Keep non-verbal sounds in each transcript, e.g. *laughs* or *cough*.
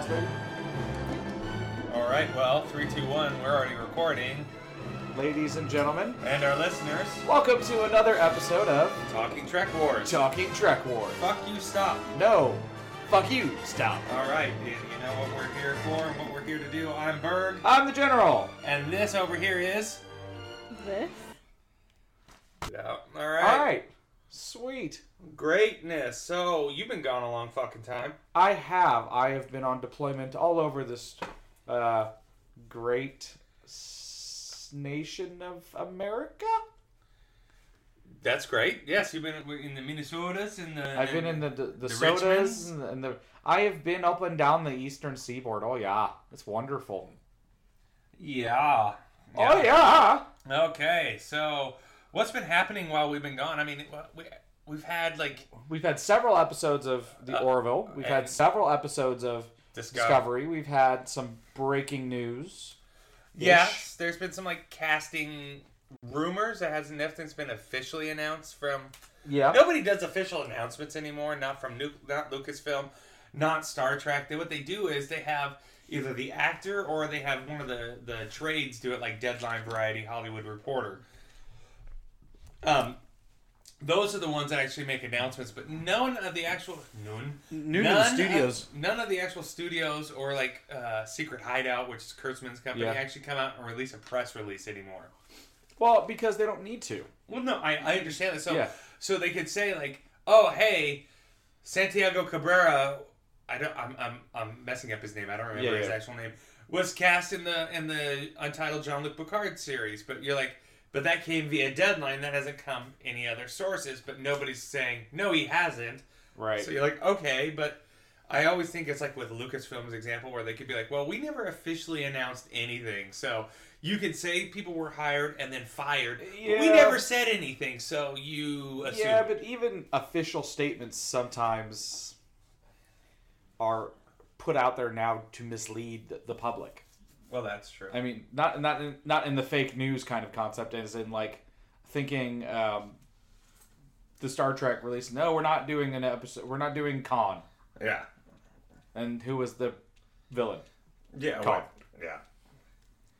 Boss Baby. All right, well, three, two, one. We're already recording, Ladies and gentlemen, and our listeners, welcome to another episode of talking Trek Wars. Talking Trek Wars. Fuck you, stop. No, fuck you, stop. All right, you, you know what we're here for and what we're here to do. I'm Berg, I'm the General. and this over here is. This? Yeah. All right. All right, sweet. Greatness. So you've been gone a long fucking time. I have. I have been on deployment all over this uh, great s- nation of America. That's great. Yes, you've been in the Minnesotas and the. I've been in the the, the, the sodas and the, and the. I have been up and down the eastern seaboard. Oh yeah, it's wonderful. Yeah. Oh yeah. Okay, so what's been happening while we've been gone? I mean, we, we've had like We've had several episodes of the Uh, Orville. We've had several episodes of Discovery. Discovery. We've had some breaking news. Yes, there's been some like casting rumors that hasn't nothing's been officially announced from. Yeah. Nobody does official announcements anymore. Not from Nu- not Lucasfilm, not Star Trek. They, what they do is they have either the actor or they have one of the the trades do it like Deadline, Variety, Hollywood Reporter. Um, those are the ones that actually make announcements, but none of the actual none Noonan none Studios. Of, none of the actual studios or like uh, Secret Hideout, which is Kurtzman's company, Yeah. actually come out and release a press release anymore. Well, because they don't need to. Well, no, I, I understand that. So, Yeah. so they could say like, "Oh, hey, Santiago Cabrera." I don't. I'm, I'm, I'm messing up his name. I don't remember Yeah, his actual name. Was cast in the in the Untitled Jean Luc Picard series, but you're like, but that came via Deadline. That hasn't come any other sources. But nobody's saying no, he hasn't. Right. So you're like, okay, but I always think it's like with Lucasfilm's example where they could be like, well, we never officially announced anything. So you can say people were hired and then fired. But we never said anything, so you assume. yeah, but even official statements sometimes are put out there now to mislead the public. Well, that's true. I mean, not not in, not in the fake news kind of concept, as in like thinking um, the Star Trek release. No, we're not doing an episode. We're not doing Khan. yeah. And who was the villain? Yeah. Call. well, yeah.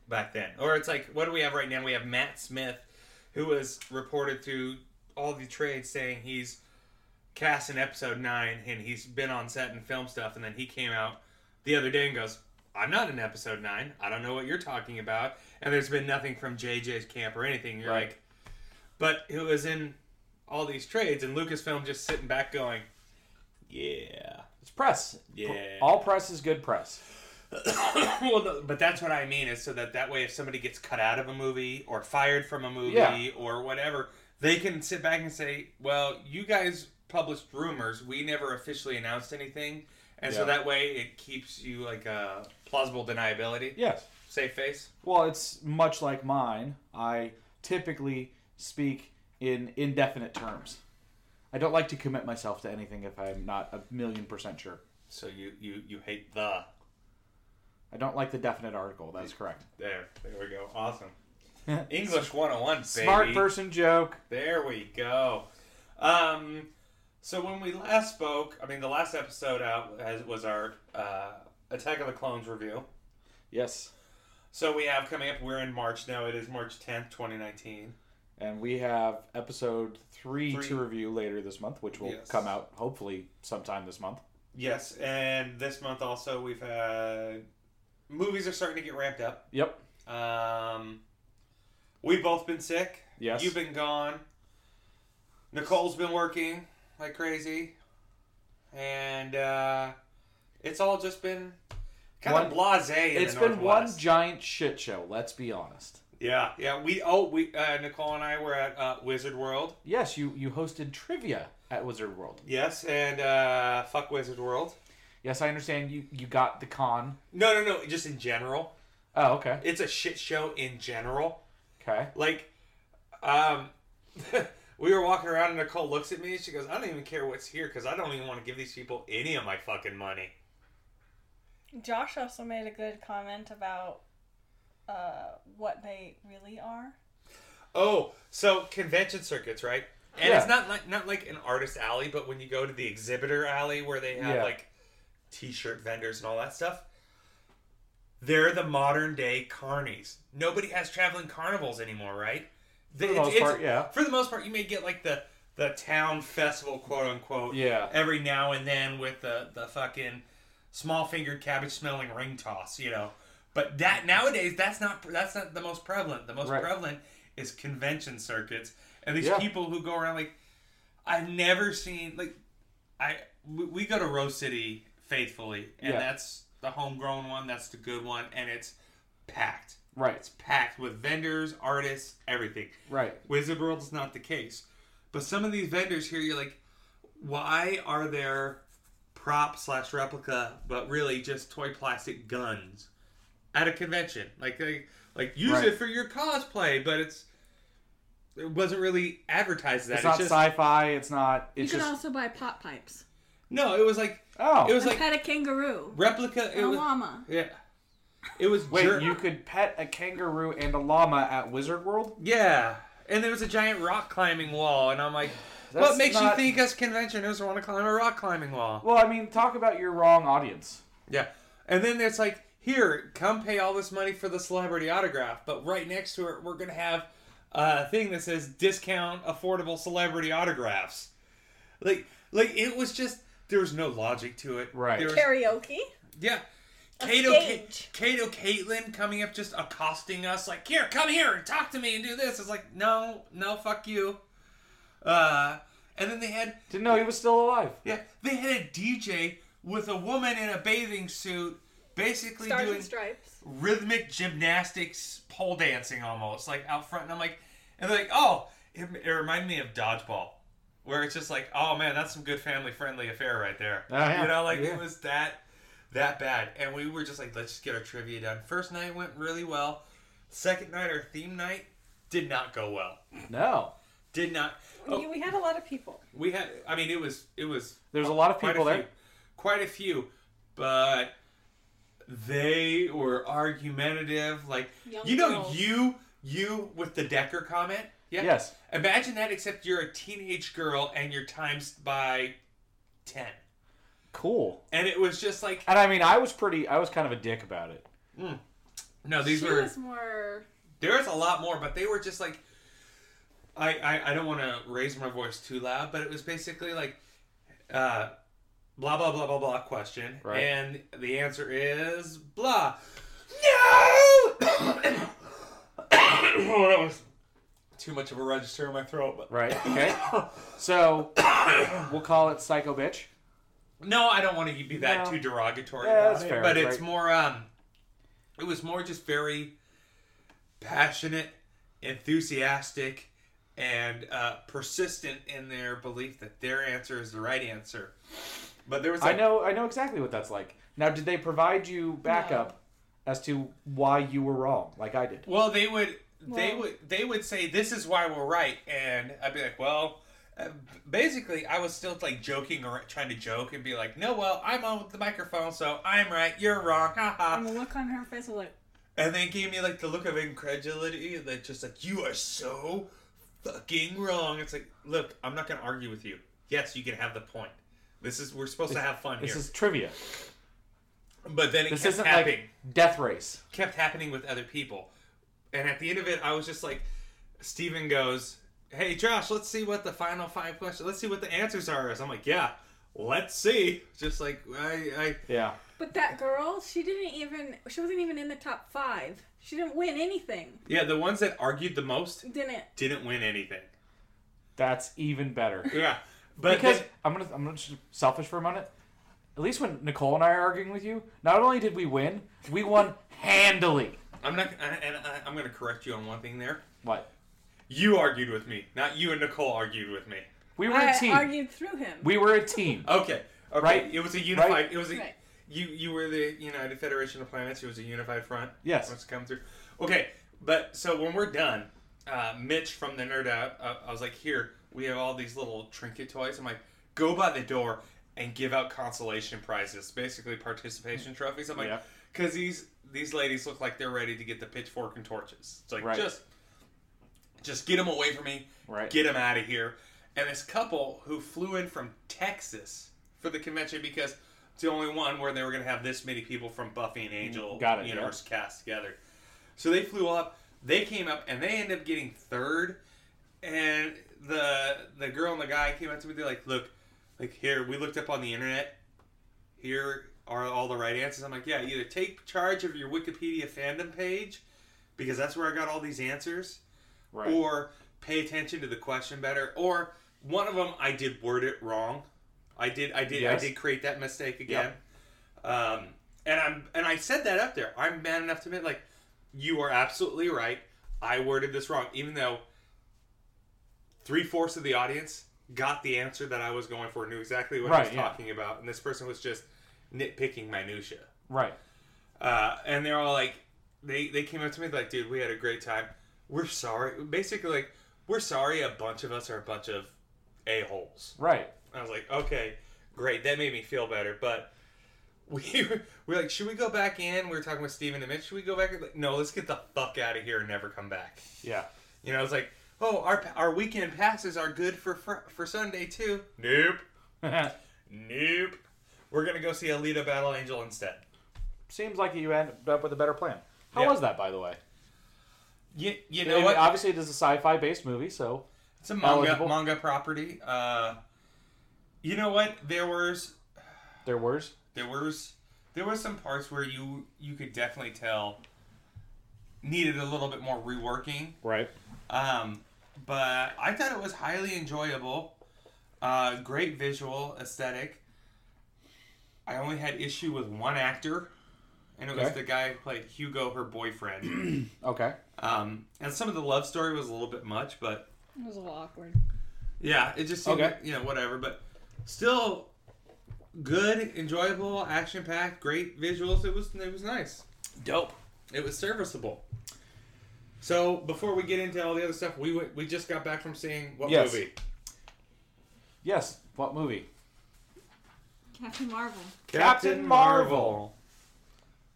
Back then. Or it's like, what do we have right now? We have Matt Smith, who was reported through all the trades saying he's cast in episode 9 and he's been on set and film stuff. And then he came out the other day and goes, I'm not in episode 9. I don't know what you're talking about. And there's been nothing from JJ's camp or anything. You're Right. like, but it was in all these trades and Lucasfilm just sitting back going, yeah. It's press. Yeah. All press is good press. *coughs* well, but that's what I mean is so that that way, if somebody gets cut out of a movie or fired from a movie Yeah. or whatever, they can sit back and say, "Well, you guys published rumors. We never officially announced anything." And so that way, it keeps you like a plausible deniability, Yes. safe face. Well, it's much like mine. I typically speak in indefinite terms. I don't like to commit myself to anything if I'm not a million percent sure. So you you you hate the I don't like the definite article. That's correct. there. There we go. Awesome. *laughs* English 101, baby. Smart person joke. There we go. Um, so when we last spoke, I mean, the last episode out has, was our uh, Attack of the Clones review. Yes. So we have coming up. We're in March now. It is March tenth, twenty nineteen. And we have episode three, Three. to review later this month, which will Yes. come out hopefully sometime this month. Yes, and this month also we've had movies are starting to get ramped up. Yep. Um, we've both been sick. Yes. You've been gone. Nicole's been working like crazy, and uh, it's all just been kind of blasé. It's been one giant shit show. Let's be honest. Yeah, yeah. We oh we uh, Nicole and I were at uh, Wizard World. Yes, you you hosted trivia at Wizard World. Yes, and uh, fuck Wizard World. Yes, I understand you you got the con. No, no, no. Just in general, Oh, okay. it's a shit show in general. Okay. Like, um, *laughs* we were walking around and Nicole looks at me and she goes, "I don't even care what's here because I don't even want to give these people any of my fucking money." Josh also made a good comment about uh, what they really are. Oh, so convention circuits, right? And Yeah. it's not like not like an artist alley, but when you go to the exhibitor alley where they have Yeah. like t-shirt vendors and all that stuff. They're the modern day carnies. Nobody has traveling carnivals anymore, right? For the most part, yeah. For the most part, you may get like the the town festival, quote unquote, Yeah. every now and then with the the fucking small fingered cabbage smelling ring toss, you know. But that nowadays, that's not that's not the most prevalent. The most Right. prevalent is convention circuits and these Yeah. people who go around like I've never seen like I we, we go to Rose City faithfully, and Yeah. that's the homegrown one. That's the good one, and it's packed. Right. It's packed with vendors, artists, everything. Right. Wizard World is not the case. But some of these vendors here, you're like, why are there prop slash replica, but really just toy plastic guns at a convention? Like, they, like use Right. it for your cosplay, but it's it wasn't really advertised that. It's not just, sci-fi. It's not. You can just. also buy pot pipes. no, it was like oh. it was And like pet a kangaroo. replica. It a was, llama. yeah, it was Wait, jer- you could pet a kangaroo and a llama at Wizard World? Yeah, and there was a giant rock climbing wall, and I'm like, *sighs* what makes not- you think us conventioners want to climb a rock climbing wall? Well, I mean, talk about your wrong audience. Yeah, and then it's like, here, come pay all this money for the celebrity autograph, but right next to it, we're gonna have a thing that says discount affordable celebrity autographs. Like, like it was just there was no logic to it. Right. There was, Karaoke. yeah. A Kato, Ka- Kato Kaelin coming up just accosting us like, here, come here and talk to me and do this. It's like, no, no, fuck you. Uh, and then they had, Didn't know he was still alive. yeah, they had a DJ with a woman in a bathing suit, basically Stars doing Stripes. rhythmic gymnastics, pole dancing almost, like out front. And I'm like, and they're like, oh, it, it reminded me of dodgeball, where it's just like, oh man, that's some good family friendly affair right there. Oh, yeah. You know, like Yeah. it was that that bad, and we were just like, let's just get our trivia done. First night went really well. Second night, our theme night, did not go well. No. Did not. Oh, We, we had a lot of people. we had. I mean, it was it was There's a lot of quite people there. few, quite a few, but they were argumentative. Like Young you know, girls. you you with the Decker comment. Yeah. Yes. Imagine that, except you're a teenage girl and you're times by ten, Cool. and it was just like And I mean, I was pretty. I was kind of a dick about it. no, these she were was more. there was a lot more, but they were just like. I, I, I don't want to raise my voice too loud, but it was basically like, uh, blah blah blah blah blah question, Right. and the answer is blah. No. oh, *coughs* *coughs* that was too much of a register in my throat. But Right. Okay. *coughs* so we'll call it Psycho Bitch. No, I don't want to be that No. too derogatory Yeah, about that's it. fair, but it's right. more um, it was more just very passionate, enthusiastic, and uh, persistent in their belief that their answer is the right answer. But there was I know. I know exactly what that's like. Now, did they provide you backup as to why you were wrong, like I did? Well, they would they Well- would they would say this is why we're right, and I'd be like, well, basically, I was still like joking or trying to joke and be like, no, well, I'm on with the microphone, so I'm right, you're wrong, haha. And the look on her face was like, And they gave me like the look of incredulity, that just like you are so fucking wrong. It's like, look, I'm not gonna argue with you. Yes, you can have the point. This is we're supposed to have fun here. This is trivia. but then it This kept isn't happening. like Death Race. kept happening with other people. And at the end of it, I was just like, Steven goes, Hey, Josh, let's see what the final five questions, let's see what the answers are. I'm like, Yeah, let's see. Just like, I, I, Yeah. but that girl, she didn't even. She wasn't even in the top five. She didn't win anything. yeah, the ones that argued the most Didn't. didn't win anything. That's even better. Yeah. But because then- I'm gonna I'm gonna just selfish for a minute. At least when Nicole and I are arguing with you, not only did we win, we won handily. I'm not, and I- I'm going to correct you on one thing there. What? You argued with me, not you and Nicole argued with me. We were I a team. I argued through him. We were a team. *laughs* Okay, okay. Right. It was a unified. Right. It was a, Right. you. You were the United Federation of Planets. It was a unified front. Yes. Let's come through. Okay, but so when we're done, uh, Mitch from the Nerd Out, uh, I was like, here we have all these little trinket toys. I'm like, go by the door and give out consolation prizes, basically participation trophies. I'm like, Yeah. because these these ladies look like they're ready to get the pitchfork and torches. It's like Right. just just get them away from me. Right. Get them out of here. And this couple who flew in from Texas for the convention because It's the only one where they were going to have this many people from Buffy and Angel mm, Got it, universe cast together. So they flew up. They came up and they ended up getting third. And the the girl and the guy came up to me. They're like, "Look, like here, we looked up on the internet. Here are all the right answers." I'm like, "Yeah, either take charge of your Wikipedia fandom page, because that's where I got all these answers." Right. or pay attention to the question better or one of them i did word it wrong i did i did Yes. i did create that mistake again um and i'm and i said that up there i'm man enough to admit like you are absolutely right i worded this wrong even though three-fourths of the audience got the answer that i was going for knew exactly what i was Right, yeah. talking about and this person was just nitpicking minutia right. uh, and they're all like, they they came up to me like, dude, we had a great time. We're sorry. Basically, like, we're sorry. A bunch of us are a bunch of a holes. Right. I was like, okay, great. That made me feel better. But we *laughs* were, we were like, should we go back in? We were talking with Steven and Mitch. Should we go back? Like, no, let's get the fuck out of here and never come back. Yeah. You know, it's like, oh, our our weekend passes are good for fr- for Sunday too. Nope, *laughs* nope. We're gonna go see Alita Battle Angel instead. Seems like you ended up with a better plan. How Yeah. was that, by the way? You, you I know mean, what? Obviously, it is a sci-fi based movie, so It's a manga Eligible. manga property. Uh, you know what? There was there was. there was there was some parts where you you could definitely tell needed a little bit more reworking. Right. Um, but I thought it was highly enjoyable. Uh, great visual aesthetic. I only had issue with one actor, and it was the guy who played Hugo, her boyfriend. *clears throat* Okay. um, and some of the love story was a little bit much, but It was a little awkward. Yeah, it just seemed, Okay. you know, whatever, but still good, enjoyable, action packed, great visuals. It was it was nice. Dope. It was serviceable. So before we get into all the other stuff, we went, we just got back from seeing what Yes. movie? Yes. What movie? Captain Marvel. Captain Marvel.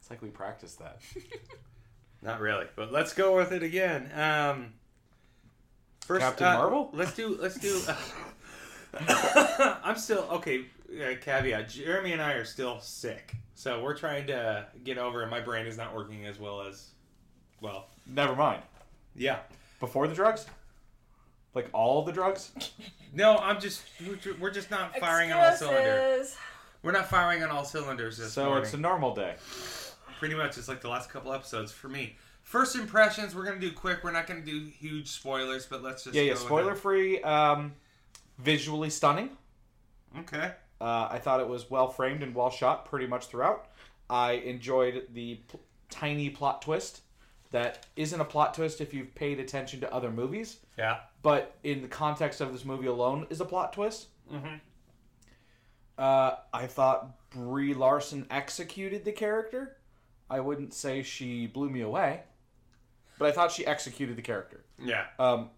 It's like we practiced that. *laughs* Not really, but let's go with it again. Um, first, Captain uh, Marvel? Let's do. Let's do. *laughs* *laughs* I'm still okay. Uh, caveat: Jeremy and I are still sick, so we're trying to get over. it. My brain is not working as well as well. Never mind. Yeah. Before the drugs? Like all the drugs? No, I'm just. we're just not firing on all cylinders. Excuses. We're not firing on all cylinders this so morning. it's a normal day. Pretty much, it's like the last couple episodes for me. First impressions, we're gonna do quick. We're not gonna do huge spoilers, but let's just Yeah, yeah. Spoiler free. Um, visually stunning. Okay. Uh, I thought it was well framed and well shot pretty much throughout. I enjoyed the pl- tiny plot twist that isn't a plot twist if you've paid attention to other movies, Yeah. but in the context of this movie alone is a plot twist. Mm-hmm. Uh, I thought Brie Larson executed the character. I wouldn't say she blew me away, but I thought she executed the character. Yeah. Um,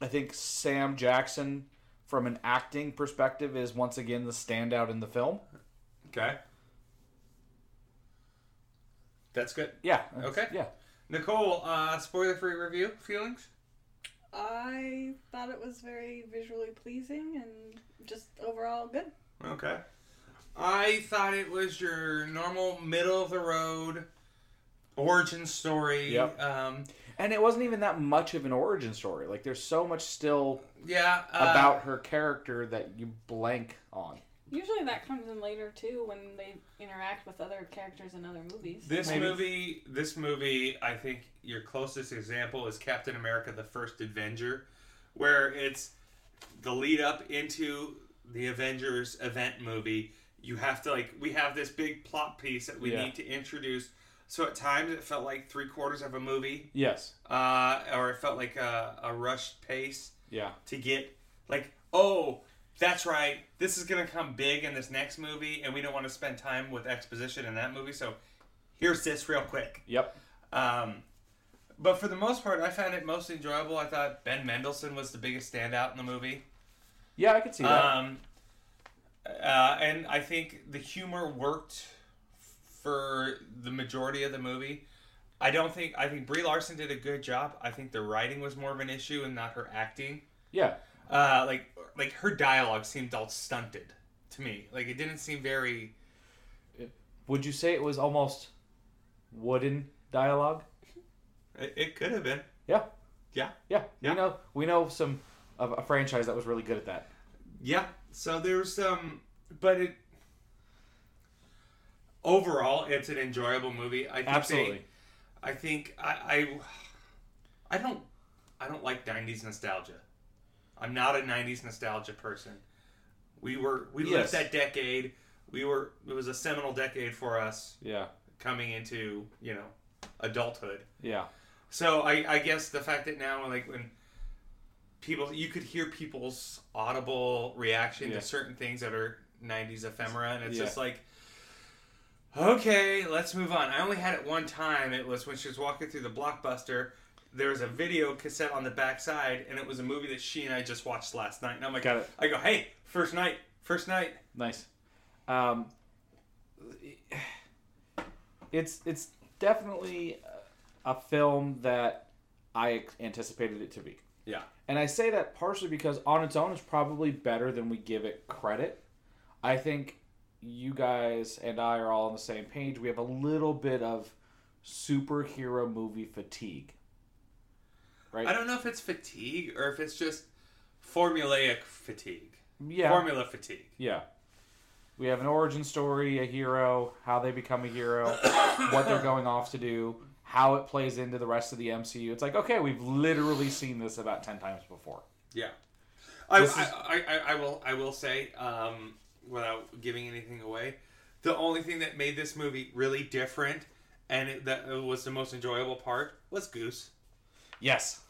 I think Sam Jackson, from an acting perspective, is once again the standout in the film. Okay. That's good. Yeah. Okay. Yeah. Nicole, uh, spoiler free review feelings? I thought it was very visually pleasing and just overall good. Okay. I thought it was your normal middle of the road origin story. Yep. Um, And it wasn't even that much of an origin story. Like, there's so much still yeah. Uh, about her character that you blank on. Usually that comes in later too when they interact with other characters in other movies. This Maybe. movie, this movie, I think your closest example is Captain America: The First Avenger, where it's the lead up into the Avengers event movie. You have to like, we have this big plot piece that we Yeah. need to introduce. So at times it felt like three quarters of a movie, Yes. uh, or it felt like a, a rushed pace Yeah. to get like, oh, that's right, this is gonna come big in this next movie, and we don't want to spend time with exposition in that movie, so here's this real quick. Yep. Um, but for the most part, I found it most enjoyable. I thought Ben Mendelsohn was the biggest standout in the movie. Yeah, I could see that. Um, uh, and I think the humor worked for the majority of the movie. I don't think I think Brie Larson did a good job. I think the writing was more of an issue and not her acting. yeah. Uh, like like her dialogue seemed all stunted to me. Like it didn't seem very Would you say it was almost wooden dialogue? It, it could have been. Yeah. Yeah. Yeah. Yeah. We know we know some of a franchise that was really good at that. Yeah. So there's um, but it overall it's an enjoyable movie. I think Absolutely. They, I think I, I I don't I don't like '90s nostalgia. I'm not a '90s nostalgia person. We were we Yes. lived that decade. We were it was a seminal decade for us Yeah. coming into you know adulthood. Yeah. So I, I guess the fact that now, like when people, you could hear people's audible reaction Yeah. to certain things that are '90s ephemera, and it's Yeah. just like, okay, let's move on. I only had it one time. It was when she was walking through the blockbuster. There was a video cassette on the backside, and it was a movie that she and I just watched last night. And I'm like, Got it. I go, hey, first night, first night. Nice. Um, it's it's definitely a film that I anticipated it to be. Yeah. And I say that partially because on its own it's probably better than we give it credit. I think you guys and I are all on the same page. We have a little bit of superhero movie fatigue. Right? I don't know if it's fatigue or if it's just formulaic fatigue, yeah. formula fatigue. Yeah. We have an origin story, a hero, how they become a hero, *coughs* what they're going off to do, how it plays into the rest of the MCU. It's like, okay, we've literally seen this about 10 times before. Yeah, I, is- I, I, I will I will say um, without giving anything away, the only thing that made this movie really different and it, that was the most enjoyable part was Goose. Yes.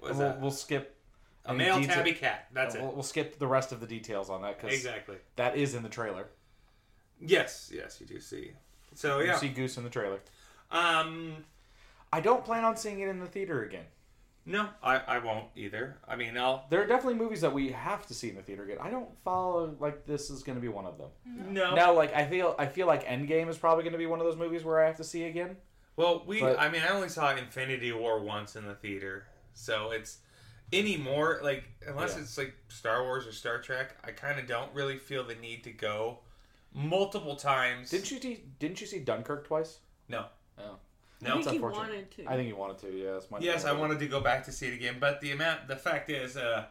Was We'll, that we'll skip a any male detail- tabby cat? That's we'll, it. we'll skip the rest of the details on that because Exactly. that is in the trailer. Yes, yes, you do see. So You yeah, see Goose in the trailer. um, I don't plan on seeing it in the theater again. No, I, I won't either. I mean, I'll There are definitely movies that we have to see in the theater again. I don't follow like this is going to be one of them. no. Now, like I feel, I feel like Endgame is probably going to be one of those movies where I have to see again. Well, we But- I mean, I only saw Infinity War once in the theater, so it's anymore like unless Yeah. it's like Star Wars or Star Trek, I kind of don't really feel the need to go multiple times. Didn't you see? Didn't you see Dunkirk twice? No. Oh. No. I It's think he unfortunate. wanted to. I think you wanted to. Yeah, that's my. Yes, I wanted to go back to see it again, but the amount, the fact is, uh,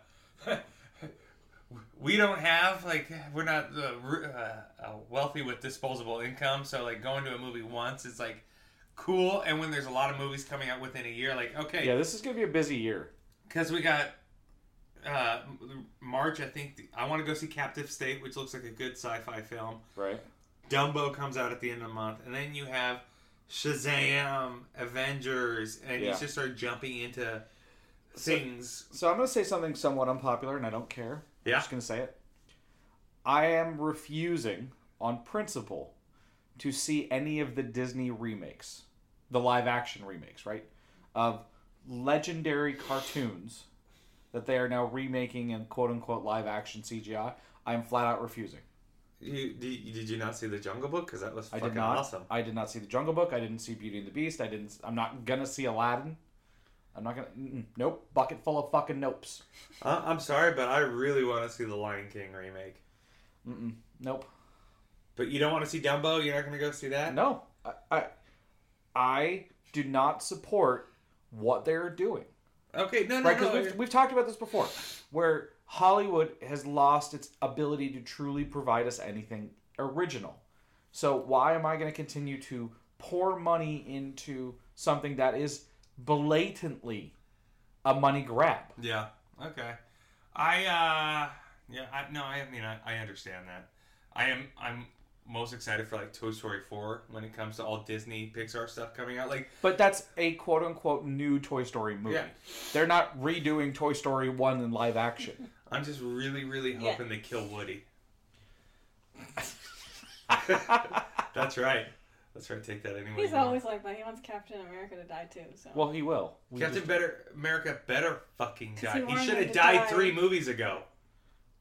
*laughs* we don't have like we're not uh, uh, uh, wealthy with disposable income, so like going to a movie once is like cool. And when there's a lot of movies coming out within a year, like okay, Yeah, this is gonna be a busy year. because we got uh, March. I think the, I want to go see Captive State, which looks like a good sci-fi film. Right. Dumbo comes out at the end of the month, and then you have Shazam, Avengers, and Yeah. you just start jumping into things. So I'm gonna say something somewhat unpopular, and I don't care. Yeah. I'm just gonna say it. I am refusing, on principle, to see any of the Disney remakes, the live action remakes, right, of legendary cartoons that they are now remaking in quote unquote live action CGI. I am flat out refusing. You, did, did you not see the Jungle Book? Because that was I fucking did not. awesome. I did not see the Jungle Book. I didn't see Beauty and the Beast. I didn't. I'm not gonna see Aladdin. I'm not gonna. Nope. Bucket full of fucking nopes. Uh, I'm sorry, but I really want to see the Lion King remake. Mm-mm, nope. But you don't want to see Dumbo? You're not going to go see that? No. I, I. I do not support what they're doing. Okay, no, no, Right? Because no. we've, we've talked about this before, where Hollywood has lost its ability to truly provide us anything original. So why am I going to continue to pour money into something that is blatantly a money grab? Yeah. Okay. I uh yeah, I no, I mean I, I understand that. I am I'm most excited for like Toy Story 4 when it comes to all Disney Pixar stuff coming out. Like But that's a quote unquote new Toy Story movie. Yeah. They're not redoing Toy Story 1 in live action. *laughs* I'm just really really Yeah. hoping they kill Woody. *laughs* That's right. That's right. Take that anyway. He's you want. always like that. He wants Captain America to die too. So. well, he will. We Captain just- Better America better fucking die. he He, should have died die. three movies ago.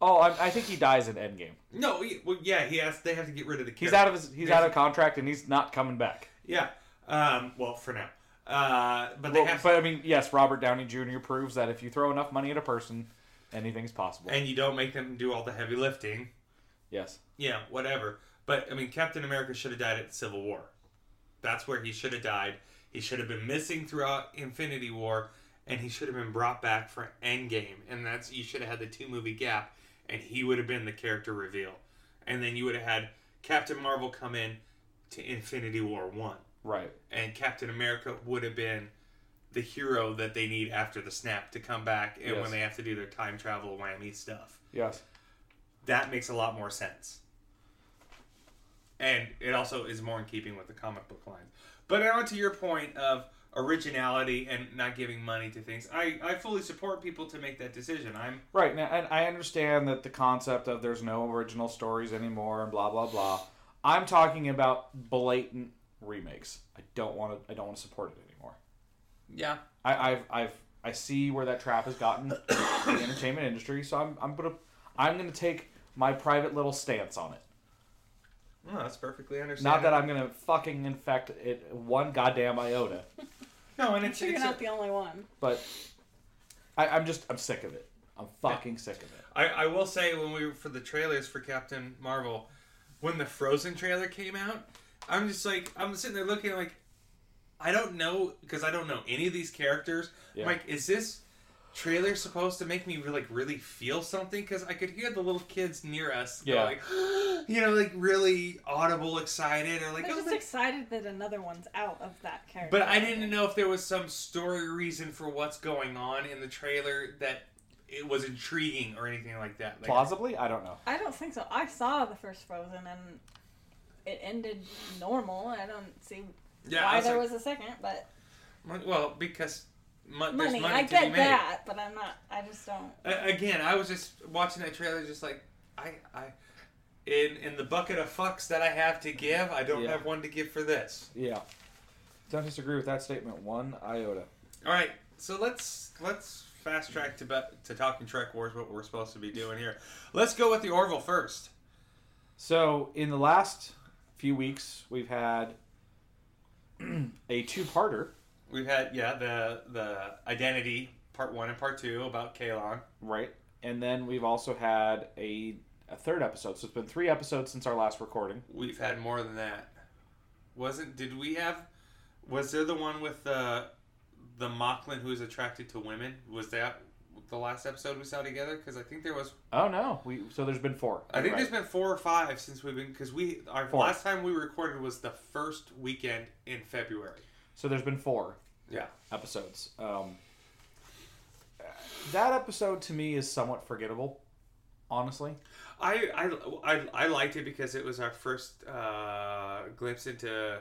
Oh, I, I think he dies in Endgame. No, he, well, yeah, he has. They have to get rid of the. He's out of his. He's out of contract and he's not coming back. Yeah. Um. Well, for now. Uh. But they Well, have. but I mean, yes, Robert Downey Jr. proves that if you throw enough money at a person, anything's possible. and you don't make them do all the heavy lifting. yes. Yeah, whatever. But I mean, Captain America should have died at Civil War. That's where he should have died. He should have been missing throughout Infinity War, and he should have been brought back for Endgame. And that's you should have had the two movie gap, and he would have been the character reveal. And then you would have had Captain Marvel come in to Infinity War one, Right. and Captain America would have been the hero that they need after the snap to come back, and Yes. when they have to do their time travel whammy stuff Yes. that makes a lot more sense. And it also is more in keeping with the comic book lines. But on to your point of originality and not giving money to things, I, I fully support people to make that decision. I'm Right. Now, and I understand that the concept of there's no original stories anymore and blah blah blah. I'm talking about blatant remakes. I don't want to. I don't want to support it anymore. yeah. I, I've I've I see where that trap has gotten *coughs* the entertainment industry. So I'm I'm gonna I'm gonna take my private little stance on it. No, that's perfectly understandable. Not that I'm gonna fucking infect it one goddamn iota, *laughs* No, and I'm it's, sure you're not a- the only one. but I, I'm just I'm sick of it. I'm fucking sick of it. I, I will say when we were for the trailers for Captain Marvel, when the Frozen trailer came out, I'm just like I'm sitting there looking like I don't know because I don't know any of these characters. Yeah. I'm like, is this trailer supposed to make me really, like really feel something? Because I could hear the little kids near us, Yeah. like, *gasps* you know, like really audible, excited, or like, I'm oh, just that- excited that another one's out of that character. but I didn't know if there was some story reason for what's going on in the trailer that it was intriguing or anything like that. Like, Plausibly, I don't know. I don't think so. I saw the first Frozen and it ended normal. I don't see yeah, why was there like, was a second, but Well, because mo- there's money. money I to be get made. that, but I'm not. I just don't. A- Again, I was just watching that trailer, just like I, I, in in the bucket of fucks that I have to give, I don't Yeah. have one to give for this. Yeah. Don't disagree with that statement one iota. All right, so let's let's fast track to be- to talking Trek Wars, what we're supposed to be doing here. Let's go with the Orville first. So in the last few weeks, we've had *clears throat* a two-parter, We've had yeah the the identity part one and part two about Kaylon. right? And then we've also had a a third episode. So it's been three episodes since our last recording. We've had more than that. Wasn't? Did we have? Was there the one with the the Moclan who is attracted to women? Was that the last episode we saw together? Because I think there was. Oh no, we so there's been four. I think Right. there's been four or five since we've been because we our Four. last time we recorded was the first weekend in February. So there's been four Yeah. episodes. Um, that episode to me is somewhat forgettable, honestly. I I, I, I liked it because it was our first uh, glimpse into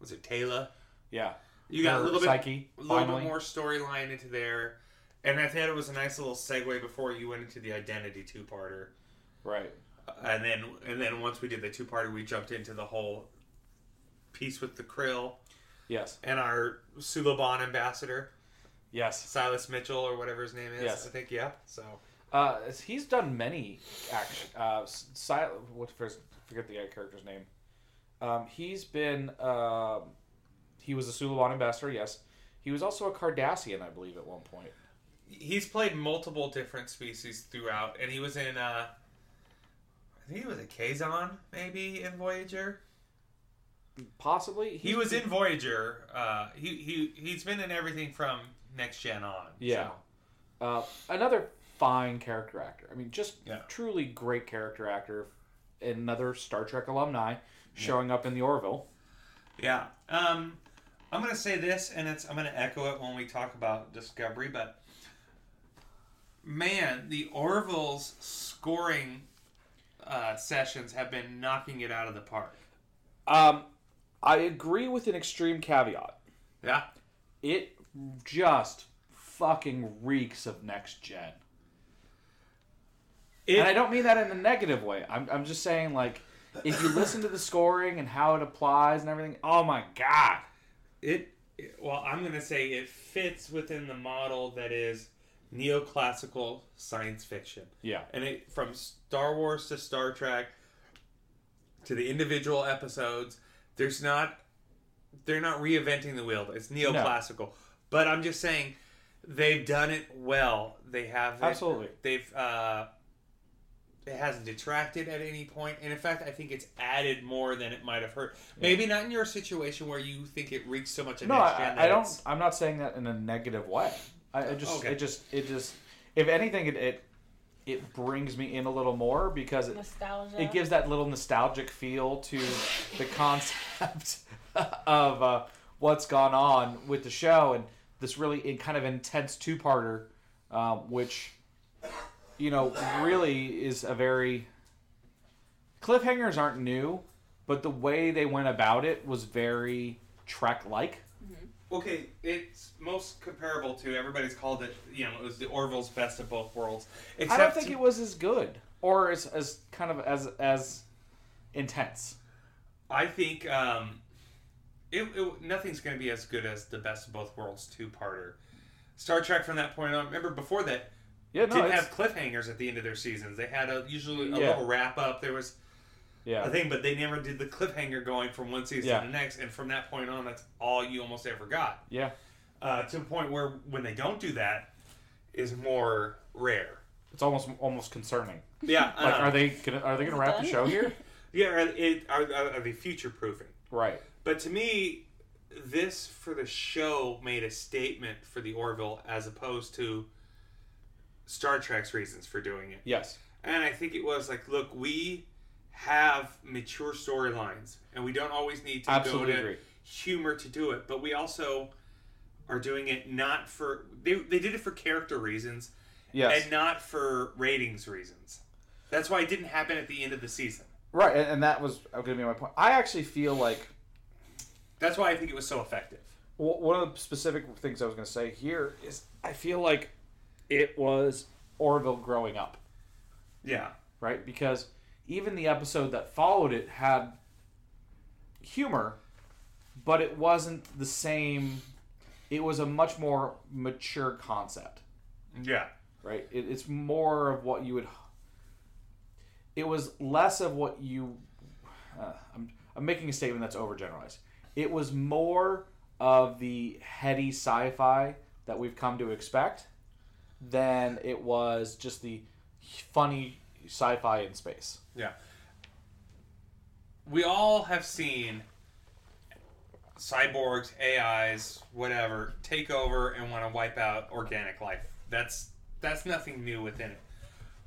was it Taylor? Yeah, You got a Her little bit a little finally. bit more storyline into there. And I thought it was a nice little segue before you went into the identity two parter. Right. And then and then once we did the two parter we jumped into the whole piece with the krill Yes. and our Suliban ambassador, Yes. Silas Mitchell or whatever his name is. Yes. I think, yeah. So Uh, he's done many action. Uh, Sil- what first? Forget the guy character's name. Um, he's been. Um, he was a Suliban ambassador. Yes. He was also a Cardassian, I believe, at one point. he's played multiple different species throughout and he was in uh I think he was a Kazon, maybe in Voyager. Possibly. He was in Voyager. Uh, he he he's been in everything from Next Gen on. Yeah. so. Uh, another fine character actor. I mean, just Yeah. truly great character actor. Another Star Trek alumni showing up in the Orville. Yeah. Um, I'm gonna say this, and it's I'm gonna echo it when we talk about Discovery, but man, the Orville's scoring uh, sessions have been knocking it out of the park. Um, I agree with an extreme caveat. Yeah. It just fucking reeks of next gen. It, and I don't mean that in a negative way. I'm, I'm just saying, like, if you listen to the scoring and how it applies and everything, oh my god. it it- well i'm going to say it fits within the model that is neoclassical science fiction Yeah. and it from star wars to star trek to the individual episodes there's not they're not reinventing the wheel it's neoclassical but i'm just saying they've done it well they have it- Absolutely. they've uh it hasn't detracted at any point. and in fact, I think it's added more than it might have hurt. Maybe not in your situation where you think it reeks so much of No, I. I don't. it's- I'm not saying that in a negative way. I, I just, Okay. it just, it just, if anything, it, it, it brings me in a little more because it, Nostalgia. it gives that little nostalgic feel to the concept *laughs* of uh, what's gone on with the show and this really in kind of intense two-parter, um, which you know really is a very cliffhangers aren't new, but the way they went about it was very Trek-like. Okay, it's most comparable to everybody's called it. You know, it was the Orville's best of both worlds. Except I don't think it was as good or as, as kind of as as intense. I think um, it, it nothing's going to be as good as the best of both worlds two parter. Star Trek from that point on. Remember before that Yeah, no, didn't have cliffhangers at the end of their seasons. They had a usually a Yeah. little wrap up. There was yeah. a thing, but they never did the cliffhanger going from one season Yeah. to the next. And from that point on, that's all you almost ever got. Yeah. Uh, to a point where when they don't do that, is more rare. It's almost almost concerning. Yeah, Like, uh, are they gonna are they gonna Is it wrap the show here? *laughs* yeah. Are, it, are, are are they future proofing? right. But to me, this for the show made a statement for the Orville as opposed to Star Trek's reasons for doing it. Yes. And I think it was like, look, we have mature storylines, and we don't always need to Absolutely go to agree. humor to do it, but we also are doing it not for they, they did it for character reasons Yes. and not for ratings reasons. That's why it didn't happen at the end of the season. right. And, and that was going to be my point. I actually feel like That's why I think it was so effective. w- one of the specific things I was going to say here is I feel like it was Orville growing up, Yeah. right? Because even the episode that followed it had humor, but it wasn't the same. It was a much more mature concept. Yeah. right? It, it's more of what you would. It was less of what you. Uh, I'm, I'm making a statement that's overgeneralized. It was more of the heady sci-fi that we've come to expect than it was just the funny sci-fi in space. Yeah. We all have seen cyborgs, AIs, whatever, take over and want to wipe out organic life. That's that's nothing new within it.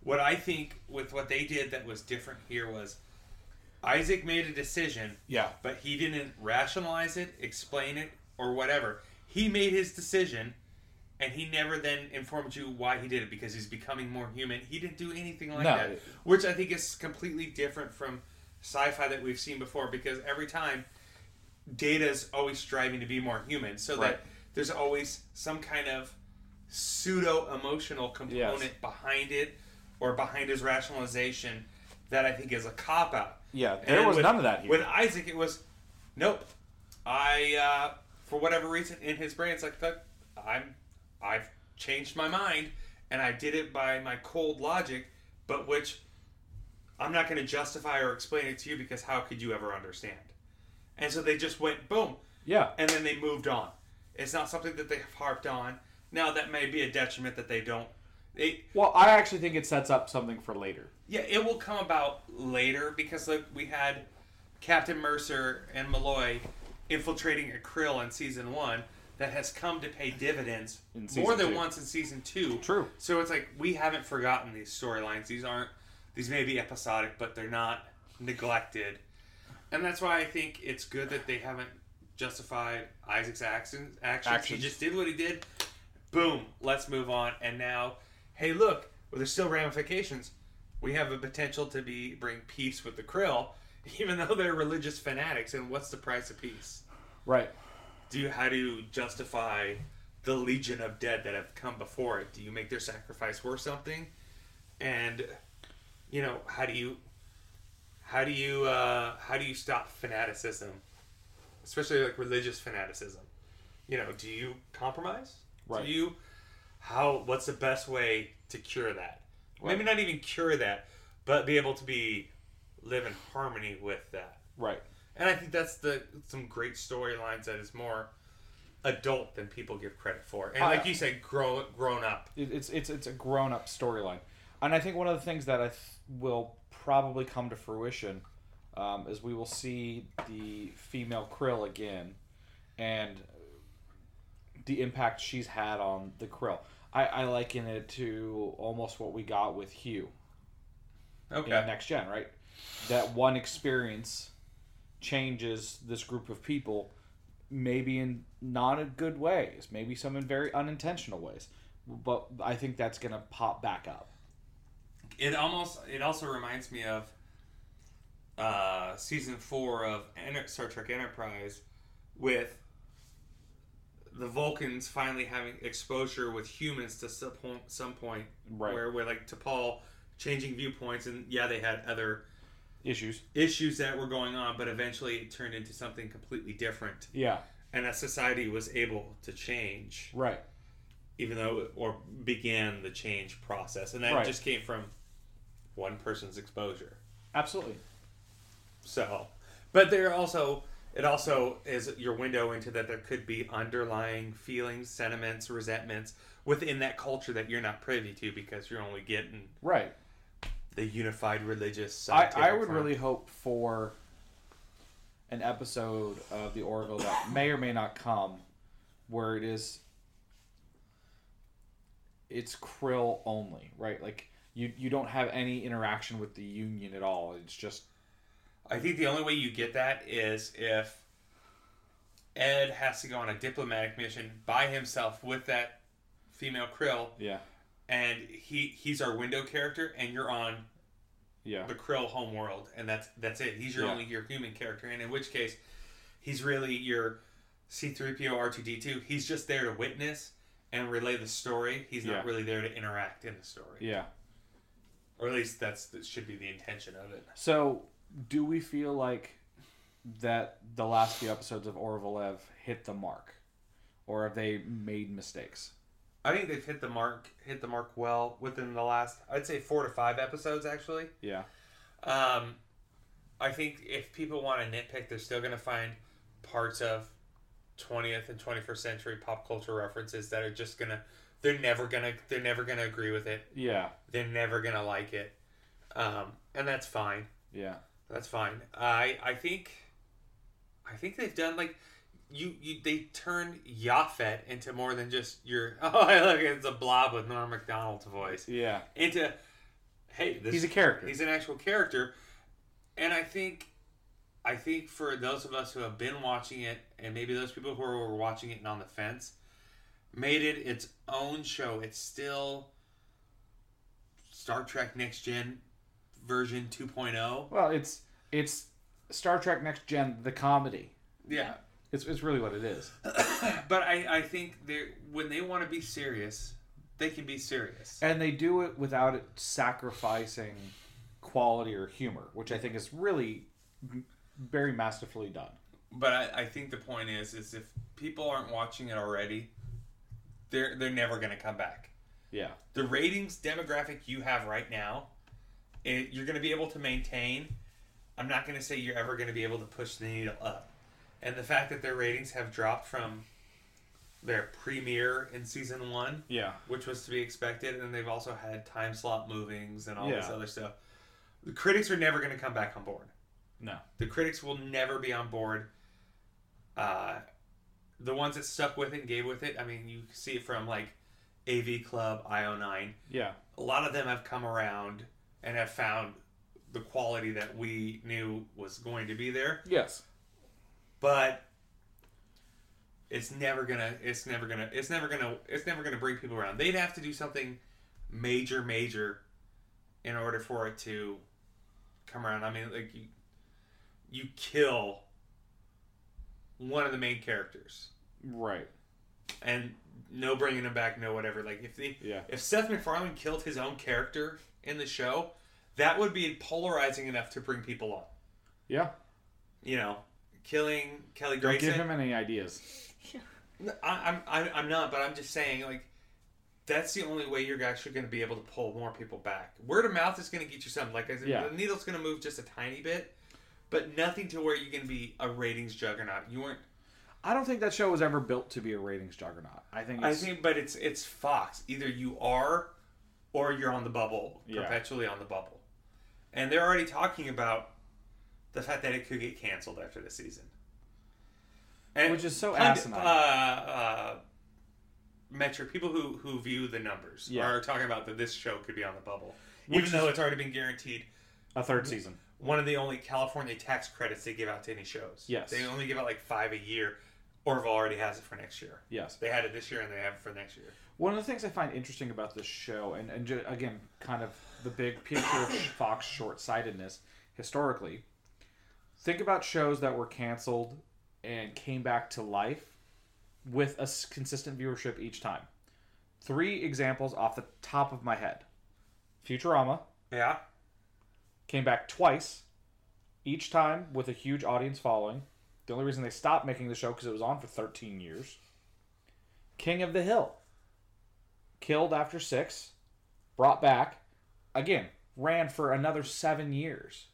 What I think with what they did that was different here was Isaac made a decision, Yeah. but he didn't rationalize it, explain it, or whatever. He made his decision and he never then informed you why he did it because he's becoming more human. He didn't do anything like No. that, which I think is completely different from sci-fi that we've seen before. Because every time, Data's always striving to be more human, so Right. that there's always some kind of pseudo emotional component behind it, or behind his rationalization that I think is a cop out. Yeah. There And was with- none of that here. With Isaac, it was, nope. I, uh, for whatever reason, in his brain, it's like, I'm, I've changed my mind, and I did it by my cold logic, but which I'm not going to justify or explain it to you because how could you ever understand? And so they just went boom, yeah. and then they moved on. It's not something that they've harped on. Now that may be a detriment that they don't. They, Well, I actually think it sets up something for later. yeah, it will come about later because like we had Captain Mercer and Malloy infiltrating a krill in season one that has come to pay dividends *laughs* more than two. once in season two. True. So it's like we haven't forgotten these storylines. These aren't these may be episodic, but they're not neglected. And that's why I think it's good that they haven't justified Isaac's actions. Actions. Actions. He just did what he did. Boom. Let's move on. And now, hey, look. Well, there's still ramifications. We have a potential to be bring peace with the Krill, *laughs* even though they're religious fanatics. And what's the price of peace? Right. Do you how do you justify the legion of dead that have come before it? Do you make their sacrifice worth something? And you know how do you how do you uh, how do you stop fanaticism, especially like religious fanaticism? You know, do you compromise? Right. Do you how what's the best way to cure that? Maybe not even cure that, but be able to be live in harmony with that. Right. And I think that's the some great storylines that is more adult than people give credit for. And like you said, grow grown up. It, it's it's it's a grown up storyline. And I think one of the things that I th- will probably come to fruition um, is we will see the female Krill again, and the impact she's had on the Krill. I, I liken it to almost what we got with Hugh Okay. in next gen, right? That one experience changes this group of people, maybe in not a good ways, maybe some in very unintentional ways. But I think that's gonna pop back up. It almost it also reminds me of uh, season four of Star Trek Enterprise with the Vulcans finally having exposure with humans to some point, some point Right. where we're like to Paul changing viewpoints and yeah they had other Issues. issues that were going on but eventually it turned into something completely different Yeah. and that society was able to change Right. even though or began the change process and that Right. just came from one person's exposure Absolutely. so but there also it also is your window into that there could be underlying feelings sentiments resentments within that culture that you're not privy to because you're only getting Right. The unified religious I, I would front. really hope for an episode of the Orville that *coughs* may or may not come, where it is it's krill only, right? Like you you don't have any interaction with the union at all. It's just I think the only way you get that is if Ed has to go on a diplomatic mission by himself with that female krill yeah, and he he's our window character and you're on yeah, the Krill homeworld, and that's that's it. He's your Yeah. only your human character, and in which case, he's really your C-3PO R2D2. He's just there to witness and relay the story. He's Yeah. not really there to interact in the story, yeah. or at least that's that should be the intention of it. So, do we feel like that the last few episodes of Orville have hit the mark, or have they made mistakes? I think they've hit the mark hit the mark well within the last I'd say four to five episodes actually. Yeah, Um, I think if people want to nitpick, they're still going to find parts of 20th and 21st century pop culture references that are just gonna they're never gonna they're never gonna agree with it. yeah, They're never gonna like it, um, and that's fine. yeah. That's fine. I I think I think they've done like. You, you they turned Yaphet into more than just your *laughs* oh look it's a blob with Norm Macdonald's voice Yeah, into hey this he's a character. He's an actual character, and I think, I think for those of us who have been watching it, and maybe those people who were watching it and on the fence, made it its own show. It's still Star Trek Next Gen version oh. 2.0. Well, it's it's Star Trek Next Gen, the comedy. Yeah, It's, it's really what it is. *coughs* but I I think they when they want to be serious, they can be serious. And they do it without it sacrificing quality or humor, which I think is really very masterfully done. But I, I think the point is, is if people aren't watching it already, they're they're never going to come back. Yeah. The ratings demographic you have right now, it, you're going to be able to maintain. I'm not going to say you're ever going to be able to push the needle up, and the fact that their ratings have dropped from their premiere in season one, Yeah. which was to be expected, and they've also had time slot movings and all this other stuff. The critics are never going to come back on board. No. The critics will never be on board. Uh, the ones that stuck with it and gave with it, I mean, you see it from like AV Club, IO9. Yeah. A lot of them have come around and have found the quality that we knew was going to be there, Yes. But it's never gonna. It's never gonna. It's never gonna. It's never gonna bring people around. They'd have to do something major, major, in order for it to come around. I mean, like you, you kill one of the main characters, Right. and no bringing him back, no whatever. Like if the Yeah. if Seth MacFarlane killed his own character in the show, that would be polarizing enough to bring people on. Yeah. You know, killing Kelly Grayson. Don't Grayson. give him any ideas. *laughs* No, I, I'm, I'm I'm not, but I'm just saying like that's the only way you're actually going to be able to pull more people back. Word of mouth is going to get you something. Like I said, Yeah. the needle's going to move just a tiny bit, but nothing to where you're going to be a ratings juggernaut. You weren't. I don't think that show was ever built to be a ratings juggernaut. I think I think, but it's it's Fox. Either you are or you're on the bubble, Yeah. perpetually on the bubble. And they're already talking about the fact that it could get canceled after the season. And Which is so pund- asinine. Uh, uh, metric people who who view the numbers Yeah. are talking about that this show could be on the bubble, even though it's already been guaranteed. A third season. One of the only California tax credits they give out to any shows. Yes. they only give out like five a year. Orville already has it for next year. Yes. They had it this year and they have it for next year. One of the things I find interesting about this show, and, and again, kind of the big picture of *coughs* Fox short sightedness historically, think about shows that were canceled and came back to life with a consistent viewership each time. Three examples off the top of my head Futurama Yeah. came back twice, each time with a huge audience following. The only reason they stopped making the show because it was on for 13 years. King of the Hill, killed after six, brought back, again, ran for another seven years.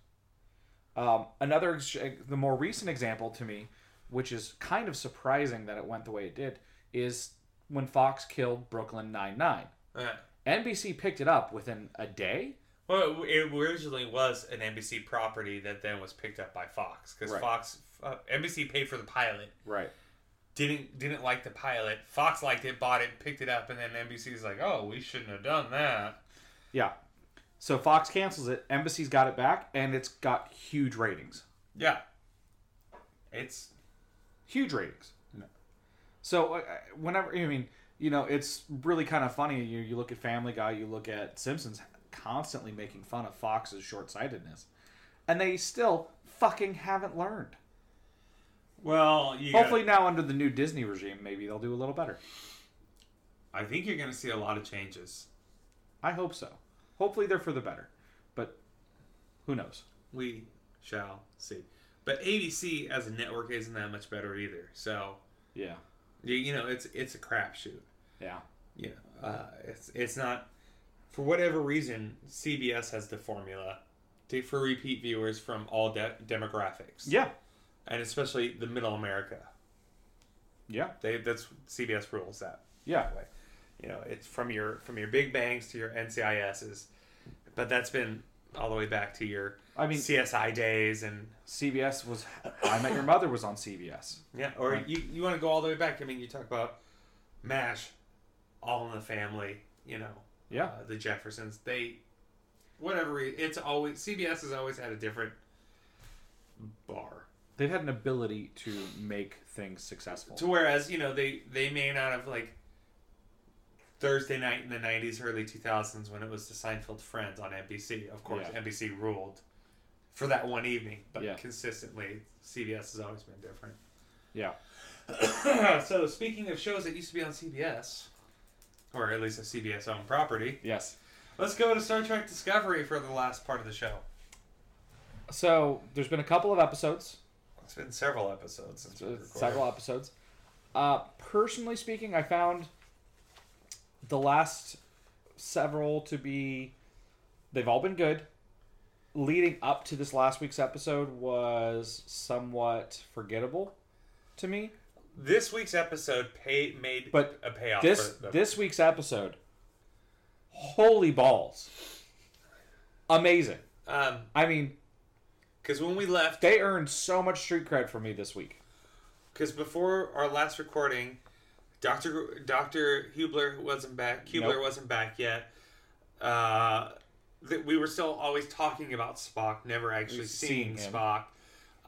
Um, another, ex- the more recent example to me, which is kind of surprising that it went the way it did, is when Fox killed Brooklyn Nine Nine. Yeah. NBC picked it up within a day. Well, it originally was an NBC property that then was picked up by Fox because Right. Fox uh, NBC paid for the pilot. Right. Didn't didn't like the pilot. Fox liked it, bought it, picked it up, and then NBC's like, "Oh, we shouldn't have done that." Yeah. So Fox cancels it. NBC's got it back, and it's got huge ratings. Yeah. It's Huge ratings. So uh, whenever I mean, you know, it's really kind of funny. You you look at Family Guy, you look at Simpsons, constantly making fun of Fox's short sightedness, and they still fucking haven't learned. well, you Hopefully now under the new Disney regime, maybe they'll do a little better. I think you're going to see a lot of changes. I hope so. Hopefully they're for the better, but who knows? We shall see. But ABC as a network isn't that much better either. So Yeah. you, you know, it's it's a crapshoot. Yeah. yeah. uh, it's it's not for whatever reason. CBS has the formula to, for repeat viewers from all de- demographics, Yeah. and especially the middle America. Yeah. They that's CBS rules that Yeah. that. You know, it's from your from your big banks to your NCISs, but that's been all the way back to your I mean, CSI days and CBS was. I Met Your Mother was on CBS. yeah, or Right. you you want to go all the way back. I mean, you talk about Mash, All in the Family. You know, Yeah. uh, the Jeffersons. They, whatever. It's always CBS has always had a different bar. They've had an ability to make things successful. To whereas you know they they may not have like Thursday night in the '90s, early 2000s when it was the Seinfeld Friends on NBC. Of course, Yeah. NBC ruled for that one evening, but Yeah. consistently CBS has always been different. Yeah. *clears throat* so speaking of shows that used to be on CBS, or at least a CBS owned property, Yes. let's go to Star Trek Discovery for the last part of the show. So there's been a couple of episodes, It's been several episodes several episodes. Uh, personally speaking, I found the last several to be they've all been good. Leading up to this last week's episode was somewhat forgettable to me. This week's episode pay, made But a payoff. this the, this week's episode, holy balls, amazing. um I mean, because when we left, they earned so much street cred for me this week. because before our last recording, Doctor Doctor Culber wasn't back. Culber Nope. wasn't back yet. Uh, that we were still always talking about Spock, never actually Seeing. Spock.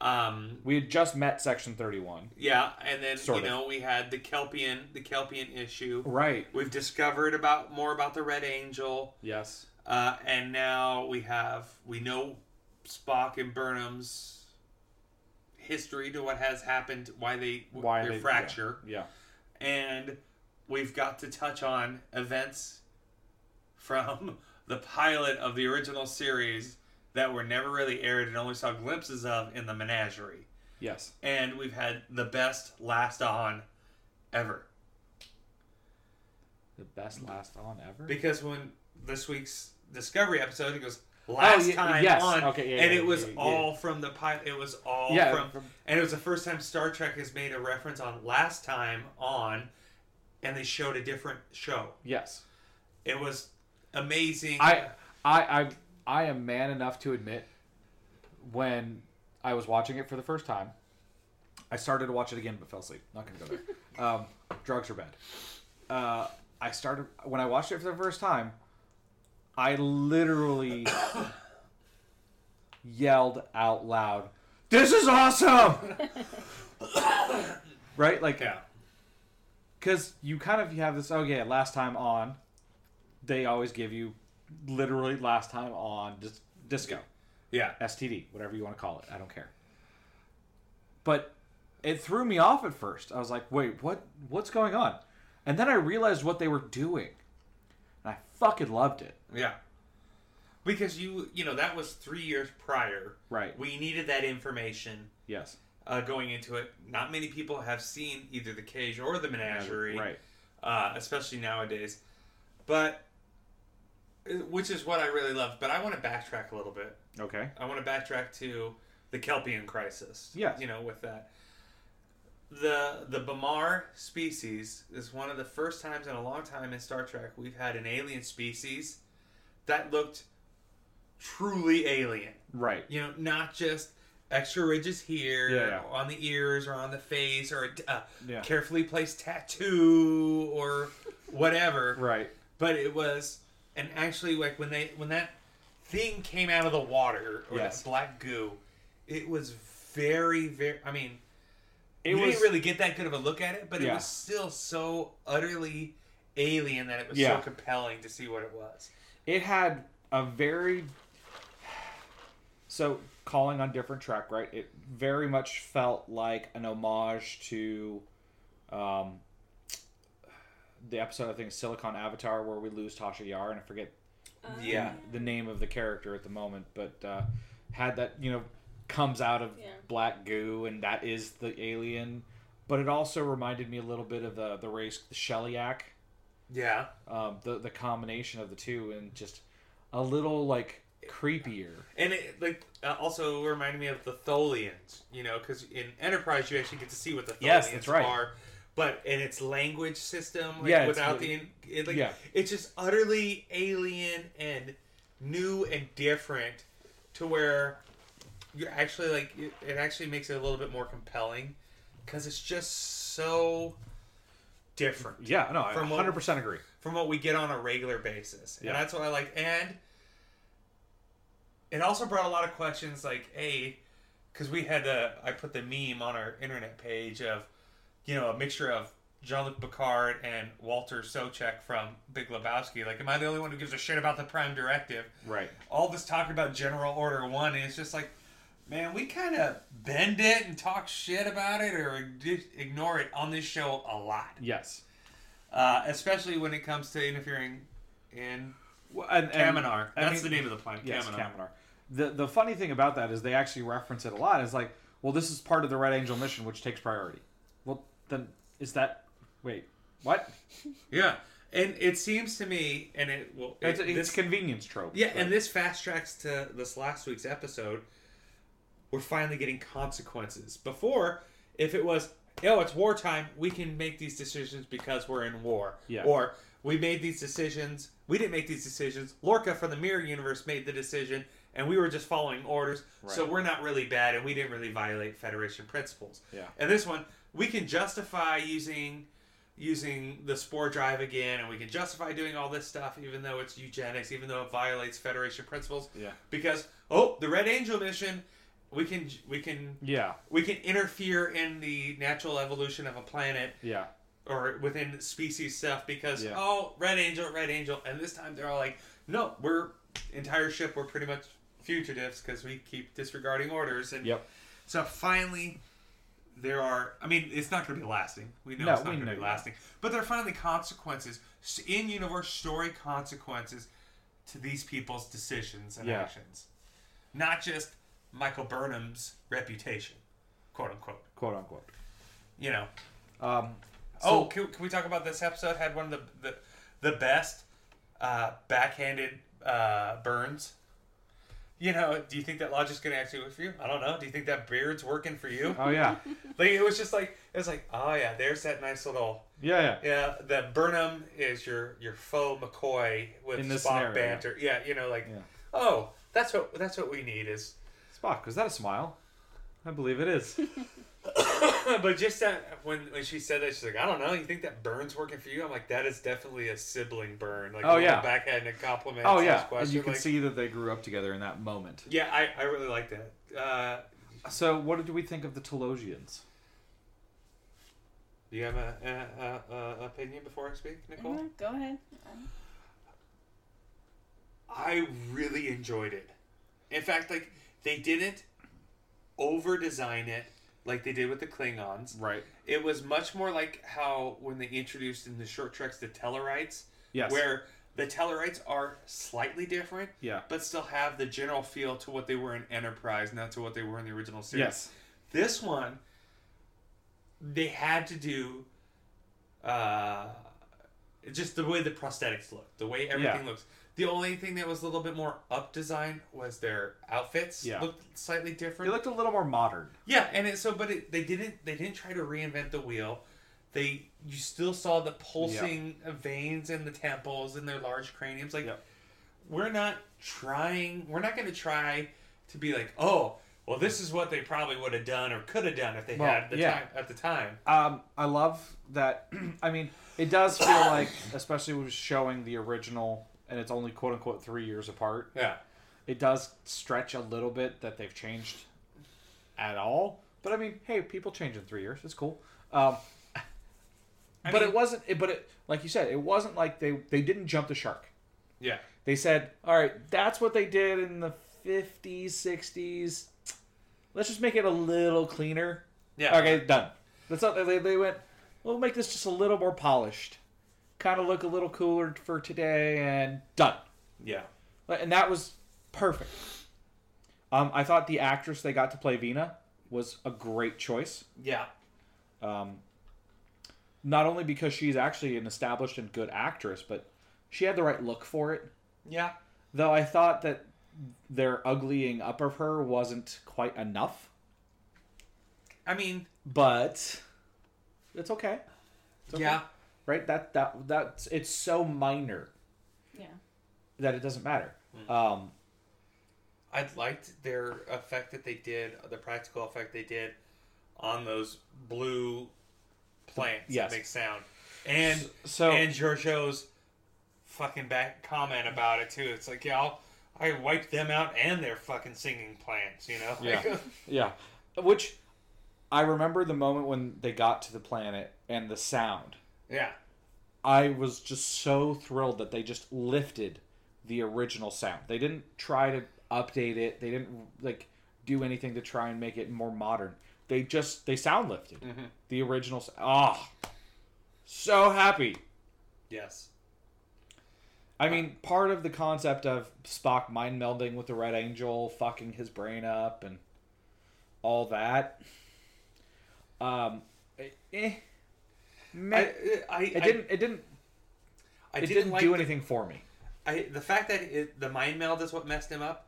Um, We had just met Section Thirty One. yeah, and then Sort you of. know we had the Kelpian, the Kelpian issue. Right. We've discovered about more about the Red Angel, Yes. uh, and now we have we know Spock and Burnham's history to what has happened, why they Why their they- fracture, Yeah. And we've got to touch on events from *laughs* the pilot of the original series that were never really aired and only saw glimpses of in the menagerie. Yes. And we've had the best last on ever. The best last on ever. Because when this week's Discovery episode, it goes last Oh, time yes. on, Okay, yeah, and it was all from the pilot. It was all from, from- and it was the first time Star Trek has made a reference on last time on, and they showed a different show. yes. It was amazing. I, I, I, I am man enough to admit when I was watching it for the first time, I started to watch it again but fell asleep. Not gonna go there. *laughs* um, drugs are bad. Uh, I started when I watched it for the first time. I literally yelled out loud, "This is awesome!" *laughs* right? Like, yeah. because you kind of have this. Oh yeah, last time on, they always give you literally last time on dis- disco, Yeah. STD, whatever you want to call it. I don't care. But it threw me off at first. I was like, wait, what? What's going on? And then I realized what they were doing, and I fucking loved it. Yeah. Because you, you know, that was three years prior. Right. We needed that information Yes. uh, going into it. Not many people have seen either the cage or the menagerie, Right. uh, especially nowadays. But, uh, which is what I really love. But I want to backtrack a little bit. Okay. I want to backtrack to the Kelpian crisis. Yes. You know, with that. The the Bamar species is one of the first times in a long time in Star Trek we've had an alien species that looked truly alien. Right. You know, not just extra ridges here Yeah, yeah. on the ears or on the face or a uh, Yeah. carefully placed tattoo or whatever Right. but it was and actually like when they when that thing came out of the water or Yes. that black goo it was very very i mean It you was didn't really get that good of a look at it but it was still so utterly alien that it was so compelling to see what it was it had a very so calling on different track right? It very much felt like an homage to um the episode i think silicon avatar where we lose tasha yar and i forget yeah. the name of the character at the moment but uh had that you know comes out of Yeah. black goo and that is the alien. But it also reminded me a little bit of the the race the Sheliak yeah um, the the combination of the two and just a little like creepier. and it like uh, also reminded me of the tholians you know because in enterprise you actually get to see what the tholians Yes, that's right. are but in its language system like, Yeah, it's without the it, like yeah. it's just utterly alien and new and different to where you're actually like it, it actually makes it a little bit more compelling because it's just so different Yeah, no, I From 100 percent agree. from what we get on a regular basis. And Yeah. that's what I like. And it also brought a lot of questions like, hey, because we had the, I put the meme on our internet page of, you know, a mixture of Jean Luc Picard and Walter Sobchak from Big Lebowski. Like, am I the only one who gives a shit about the Prime Directive? Right. All this talk about General Order 1, and it's just like, man, we kind of bend it and talk shit about it or ignore it on this show a lot Yes. uh, especially when it comes to interfering in Well, and, and- Kaminar. I That's mean- the name of the planet. Yes, Kaminar. Kaminar. The the funny thing about that is they actually reference it a lot. It's like, well, this is part of the Red Angel mission, which takes priority. Well, then is that? Wait, what? *laughs* Yeah, and it seems to me, and it will. It, It's, it's this, convenience trope. yeah, but- and this fast tracks to this last week's episode. We're finally getting consequences. Before, if it was, oh, it's wartime, we can make these decisions because we're in war. Yeah. Or we made these decisions. We didn't make these decisions. Lorca from the Mirror Universe made the decision, and we were just following orders. right. So we're not really bad, and we didn't really violate Federation principles. Yeah. And this one, we can justify using using the spore drive again, and we can justify doing all this stuff, even though it's eugenics, even though it violates Federation principles. Yeah. Because oh, the Red Angel mission, we can we can Yeah. we can interfere in the natural evolution of a planet Yeah. or within species stuff because Yeah. oh red angel red angel and this time they're all like no we're entire ship we're pretty much fugitives because we keep disregarding orders and Yep. so finally there are i mean it's not going to be lasting we know No, it's not going to be lasting but there are finally consequences in universe story consequences to these people's decisions and Yeah. actions not just michael burnham's reputation quote unquote Quote unquote. you know Um. oh, can, can we talk about this episode? Had one of the the, the best uh, backhanded uh, burns. You know, do you think that logic's gonna actually work for you? I don't know. Do you think that beard's working for you? Oh yeah, *laughs* Like it was just like it was like, oh yeah, there's that nice little yeah, yeah. yeah. The Burnham is your your faux McCoy with In Spock scenario, yeah. banter. Yeah. you know, like Yeah. oh, that's what that's what we need is. Spock, is that a smile? I believe it is. *laughs* *laughs* but just that when when she said that, she's like, I don't know. You think that burn's working for you? I'm like, that is definitely a sibling burn. Like, Oh, a little yeah. backhanded compliment. oh slash yeah, and question. you can like- see that they grew up together in that moment. Yeah, I, I really like that. Uh, So, what did we think of the Talosians? do you have a, a, a, a opinion before I speak, Nicole? Mhm, Go ahead. I really enjoyed it. In fact, like they didn't over design it like they did with the Klingons. Right. It was much more like how when they introduced in the short treks the Tellarites, Yes. where the Tellarites are slightly different, Yeah. but still have the general feel to what they were in Enterprise, not to what they were in the original series. Yes. This one, they had to do uh, just the way the prosthetics look, the way everything Yeah. looks. The only thing that was a little bit more up design was their outfits. Yeah. looked slightly different. They looked a little more modern. yeah, and it, so but it, they didn't they didn't try to reinvent the wheel. They you still saw the pulsing veins in the temples and their large craniums. Like Yep. we're not trying. We're not going to try to be like, oh, well, this is what they probably would have done or could have done if they Well, had the yeah. time at the time. Um, I love that. *clears throat* I mean, it does feel like, especially with showing the original, and it's only quote unquote three years apart. Yeah, It does stretch a little bit that they've changed at all. But I mean, hey, people change in three years. It's cool. Um, but mean- it wasn't. It, but it, like you said, it wasn't like they they didn't jump the shark. yeah, They said, all right, that's what they did in the fifties, sixties. Let's just make it a little cleaner. yeah. Okay, done. That's not. They, they went. We'll make this just a little more polished, kind of look a little cooler for today, and done. yeah, And that was perfect. Um, I thought the actress they got to play Vina was a great choice. yeah. Um, not only because she's actually an established and good actress, but she had the right look for it. Yeah, Though I thought that their uglying up of her wasn't quite enough, I mean, but it's okay. It's okay. yeah, right? That that that's it's so minor Yeah. that it doesn't matter. Um, I liked their effect that they did, the practical effect they did on those blue plants Yes. that make sound, and so and Georgiou's fucking back comment about it too. It's like, yeah, I'll, I wiped them out and their fucking singing plants, you know? Yeah. Like, *laughs* yeah, which I remember the moment when they got to the planet and the sound. Yeah. I was just so thrilled that they just lifted the original sound. They didn't try to update it. They didn't like do anything to try and make it more modern. They just they sound lifted Mhm. the original. Ah, so happy. Yes. I mean, part of the concept of Spock mind melding with the Red Angel, fucking his brain up, and all that. Um, eh, meh. I, I, it didn't. It didn't. I, it didn't, didn't like do the- anything for me. I, the fact that it, the mind meld is what messed him up,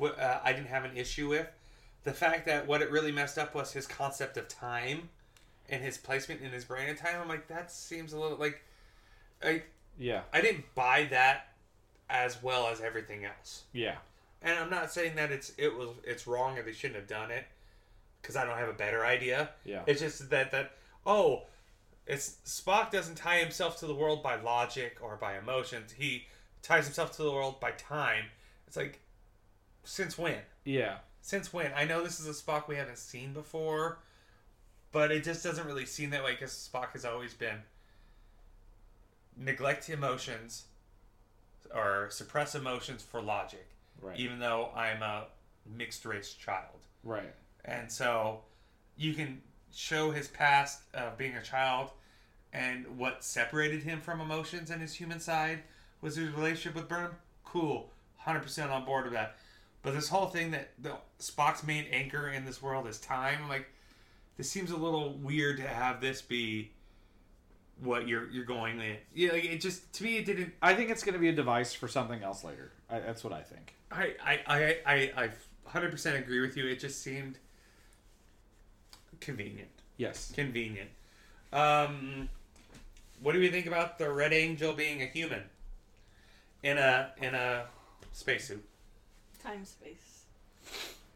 wh- uh, I didn't have an issue with. The fact that what it really messed up was his concept of time and his placement in his brain of time. I'm like, that seems a little like, I Yeah. I didn't buy that as well as everything else. Yeah. And I'm not saying that it's it was it's wrong or they shouldn't have done it because I don't have a better idea. Yeah. It's just that that oh, it's Spock doesn't tie himself to the world by logic or by emotions. He ties himself to the world by time. It's like since when? Yeah. Since when? I know this is a Spock we haven't seen before, but it just doesn't really seem that way because Spock has always been neglect emotions or suppress emotions for logic, Right. even though I'm a mixed race child. Right. And so you can show his past of being a child and what separated him from emotions and his human side was his relationship with Burnham. Cool. 100% on board with that. But this whole thing that the Spock's main anchor in this world is time, I'm like, this seems a little weird to have this be what you're you're going in. Yeah, like it just to me it didn't. I think it's going to be a device for something else later. I, that's what I think. I I I I I hundred percent agree with you. It just seemed convenient. Yes. Convenient. Um, what do we think about the Red Angel being a human in a in a spacesuit? Time space.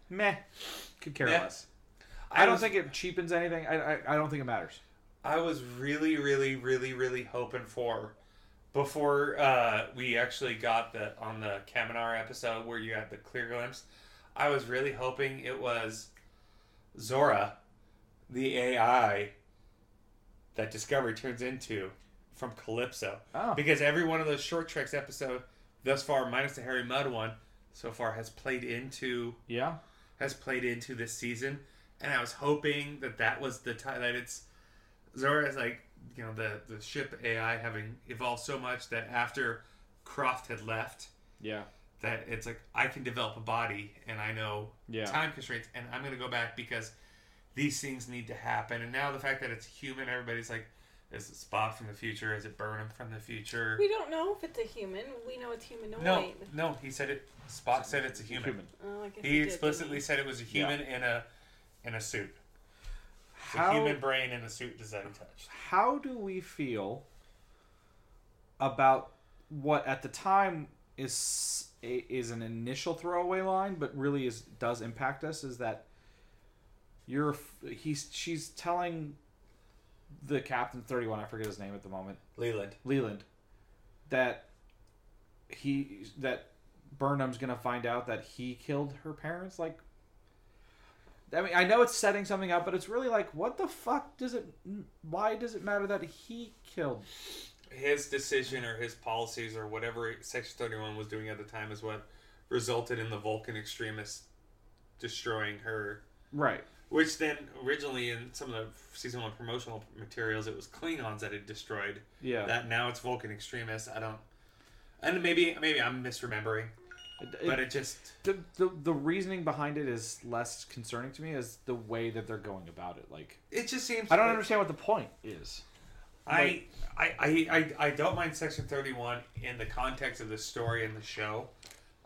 Meh. Could care Meh. less. I, don't was- think it cheapens anything. I, I I don't think it matters. I was really, really, really, really hoping for before uh, we actually got the on the Kaminar episode where you had the clear glimpse. I was really hoping it was Zora, the AI that Discovery turns into from Calypso, Oh. because every one of those short treks episode thus far, minus the Harry Mudd one, so far has played into Yeah. has played into this season, and I was hoping that that was the time that it's Zora is like you know the the ship AI having evolved so much that after Craft had left, Yeah. that it's like I can develop a body and I know Yeah. time constraints, and I'm gonna go back because these things need to happen. And now the fact that it's human, everybody's like, is it Spock from the future? Is it Burnham from the future? We don't know if it's a human. We know it's humanoid. No, no, he said it. Spock said it's a human. Human. Oh, I guess He did, explicitly didn't said it was a human in a in a suit. It's How a human brain in a suit design touch. how do we feel about what at the time is is an initial throwaway line, but really is does impact us? Is that you're he's she's telling the captain thirty one, I forget his name at the moment, Leland. Leland, that he that Burnham's gonna find out that he killed her parents. Like, I mean, I know it's setting something up, but it's really like, what the fuck does it? Why does it matter that he killed? His decision or his policies or whatever Section 31 was doing at the time is what resulted in the Vulcan extremists destroying her. Right. Which then, originally in some of the season one promotional materials, it was Klingons that had destroyed Yeah. that. Now it's Vulcan extremists. I don't. And maybe maybe I'm misremembering, It- but it just the, the the reasoning behind it is less concerning to me as the way that they're going about it. Like, it just seems. I don't like- understand what the point is. I, I, I, I, I don't mind Section 31 in the context of the story and the show.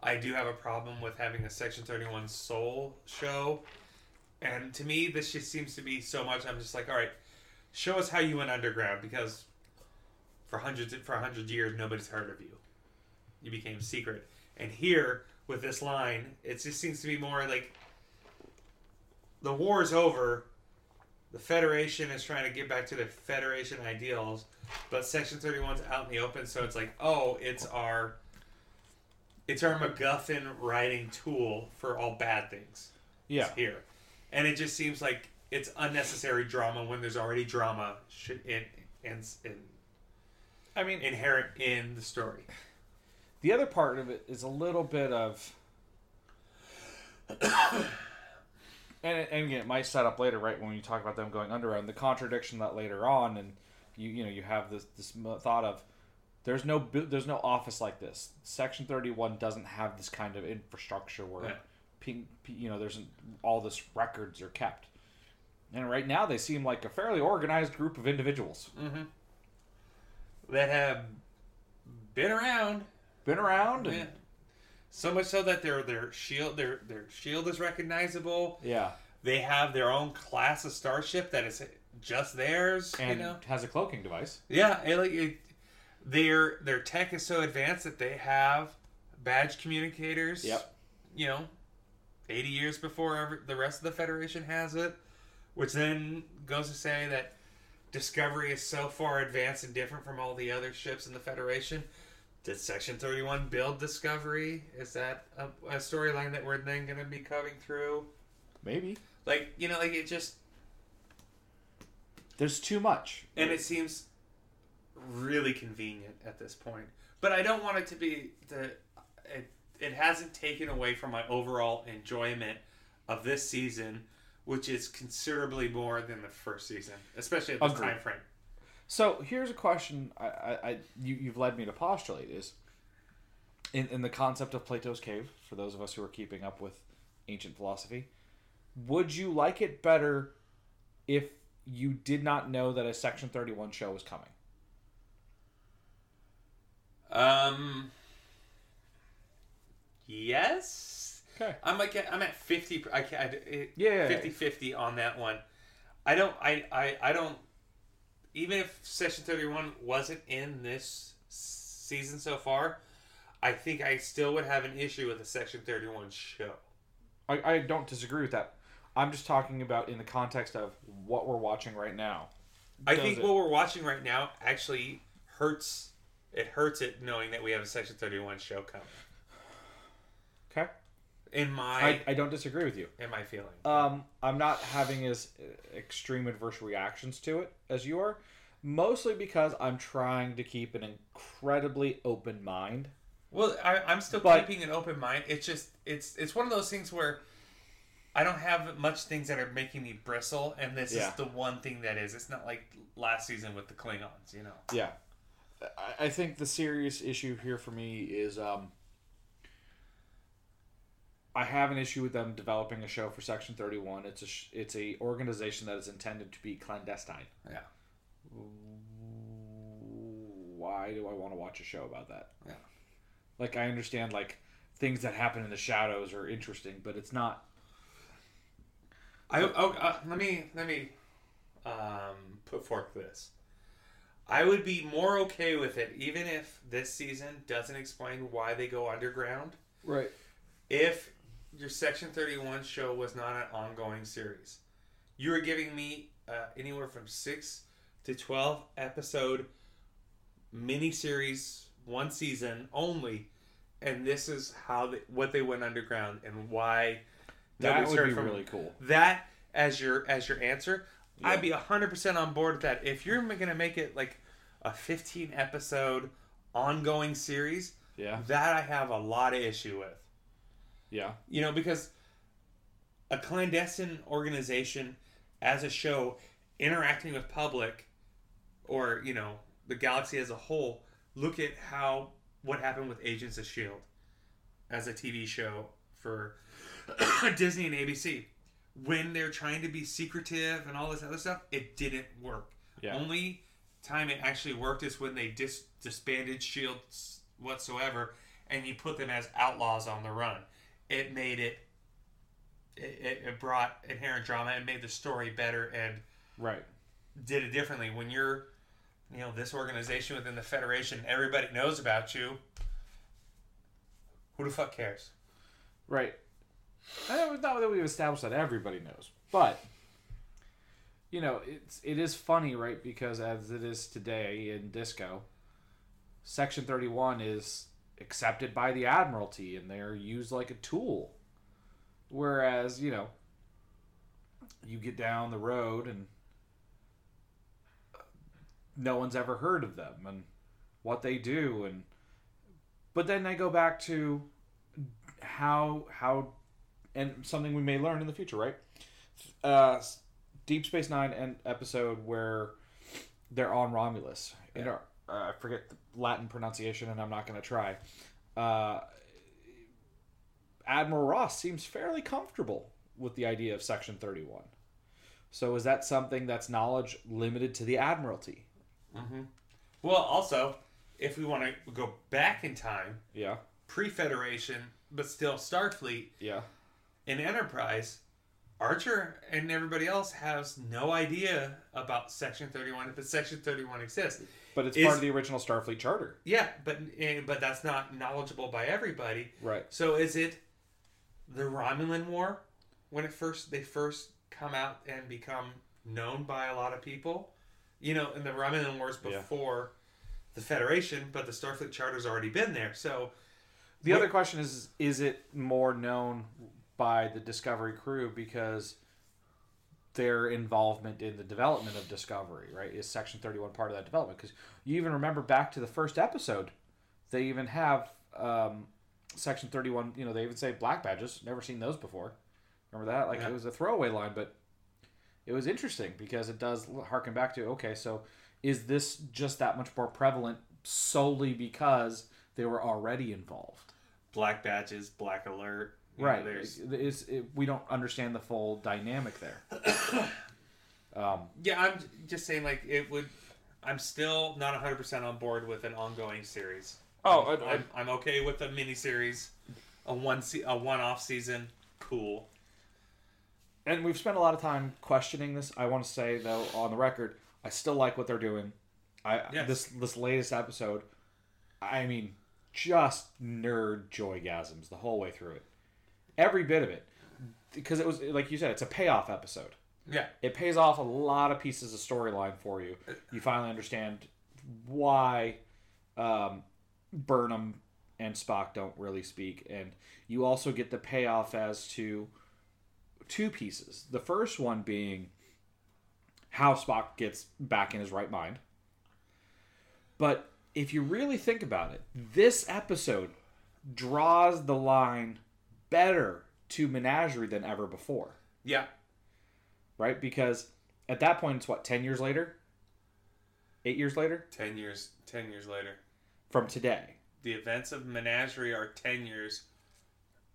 I do have a problem with having a Section 31 soul show. And to me, this just seems to be so much. I'm just like, all right, show us how you went underground because for hundreds for a hundred years nobody's heard of you. You became secret. And here with this line, it just seems to be more like the war is over. The Federation is trying to get back to their Federation ideals, but Section 31's out in the open, so it's like, oh, it's our it's our MacGuffin writing tool for all bad things. Yeah. It's here. And it just seems like it's unnecessary drama when there's already drama in, in, in, I mean, inherent in the story. the other part of it is a little bit of *coughs* and, and again it might set up later right when you talk about them going underground the contradiction that later on and you you know you have this this thought of there's no there's no office like this section 31 doesn't have this kind of infrastructure where Yeah. Ping, you know there's all this records are kept and right now they seem like a fairly organized group of individuals Mm-hmm. That have been around. been around and, Yeah. So much so that their their shield their their shield is recognizable. yeah They have their own class of starship that is just theirs. and you know. has a cloaking device Yeah, it, like it, their their tech is so advanced that they have badge communicators. Yep. You know, eighty years before every, the rest of the Federation has it, which then goes to say that Discovery is so far advanced and different from all the other ships in the Federation. Did Section Thirty One build Discovery? Is that a, a storyline that we're then going to be coming through? maybe Like you know, like it just there's too much and it seems really convenient at this point. But I don't want it to be the it, it hasn't taken away from my overall enjoyment of this season, which is considerably more than the first season, especially at this Agreed. time frame. So here's a question I, I, I you, you've led me to postulate is in, in the concept of Plato's cave, for those of us who are keeping up with ancient philosophy, would you like it better if you did not know that a Section 31 show was coming? Um. Yes. Okay. I'm like I'm at 50. I can't. Yeah. 50 50 on that one. I don't I, I I don't even if Section 31 wasn't in this season so far, I think I still would have an issue with a Section 31 show. I, I don't disagree with that. I'm just talking about in the context of what we're watching right now. I think it? what we're watching right now actually hurts it hurts it knowing that we have a Section 31 show coming. Okay. In my I, I don't disagree with you. in my feeling. Um, I'm not having as extreme adverse reactions to it as you are, mostly because I'm trying to keep an incredibly open mind. Well, I, I'm still But- keeping an open mind. It's just it's it's one of those things where I don't have much things that are making me bristle, and this Yeah. is the one thing that is. It's not like last season with the Klingons, you know. Yeah. I, I think the serious issue here for me is um, I have an issue with them developing a show for Section 31. It's a sh- it's a organization that is intended to be clandestine. Yeah. Why do I want to watch a show about that? Yeah. Like I understand like things that happen in the shadows are interesting, but it's not. I oh, uh, let me let me um, put forth this. I would be more okay with it, even if this season doesn't explain why they go underground. Right. if your Section 31 show was not an ongoing series. You were giving me uh, anywhere from 6 to 12 episode miniseries, one season only, and this is how they, what they went underground and why That would be from really cool. that as your as your answer. Yeah. I'd be 100% on board with that. If you're going to make it like a 15 episode ongoing series, Yeah. that I have a lot of issue with. Yeah. You know, because a clandestine organization as a show interacting with public or, you know, the galaxy as a whole, look at how what happened with Agents of Shield as a TV show for *coughs* Disney and ABC. When they're trying to be secretive and all this other stuff, it didn't work. Yeah. Only time it actually worked is when they dis- disbanded Shield s- whatsoever, and you put them as outlaws on the run. It made it. It, it- brought inherent drama and made the story better and Right. did it differently. When you're, you know, this organization within the Federation, everybody knows about you. Who the fuck cares? Right. Eh, I know not that we've established that everybody knows, but you know, it's it is funny, right? Because as it is today in disco, Section Thirty One is accepted by the Admiralty and they're used like a tool. Whereas, you know, you get down the road and no one's ever heard of them and what they do and but then they go back to how how and something we may learn in the future, right? Uh, Deep Space Nine and episode where they're on Romulus. In our, uh, I forget the Latin pronunciation, and I'm not going to try. Uh, Admiral Ross seems fairly comfortable with the idea of Section 31. So is that something that's knowledge limited to the Admiralty? Mm-hmm. Well, also, if we want to go back in time, Yeah. pre-Federation, but still Starfleet Yeah. in Enterprise, Archer and everybody else has no idea about Section Thirty One, but Section Thirty One exists. But it's Is- part of the original Starfleet Charter. Yeah, but eh, but that's not knowledgeable by everybody. Right. So is it the Romulan War when it first they first come out and become known by a lot of people? You know, in the Romulan Wars Yeah. before the Federation, but the Starfleet Charter's already been there. So The Wh- other question is: Is it more known by the Discovery crew because their involvement in the development of Discovery, right? Is Section Thirty One part of that development? Because you even remember back to the first episode, they even have um, Section Thirty One. You know, they even say black badges. Never seen those before. Remember that? Like Yeah. it was a throwaway line, but it was interesting because it does harken back to okay, so is this just that much more prevalent solely because they were already involved? black badges, black alert. You know, right there's it's, it, we don't understand the full dynamic there *coughs* um, yeah. I'm just saying like it would. I'm still not 100 percent on board with an ongoing series. Oh, I'm, I- I- I'm, I'm okay with a miniseries, a one se- a one off season. Cool. and we've spent a lot of time questioning this. I want to say though, on the record, I still like what they're doing. I Yes. this this latest episode, I mean, just nerd joygasms the whole way through it, every bit of it, because it was like you said, it's a payoff episode. Yeah. It pays off a lot of pieces of storyline for you. You finally understand why um, Burnham and Spock don't really speak, and you also get the payoff as to two pieces. The first one being how Spock gets back in his right mind. But if you really think about it, this episode draws the line better to Menagerie than ever before, Yeah. right? Because at that point, it's what, 10 years later? Eight years later? Ten years. Ten years later, From today. the events of Menagerie are ten years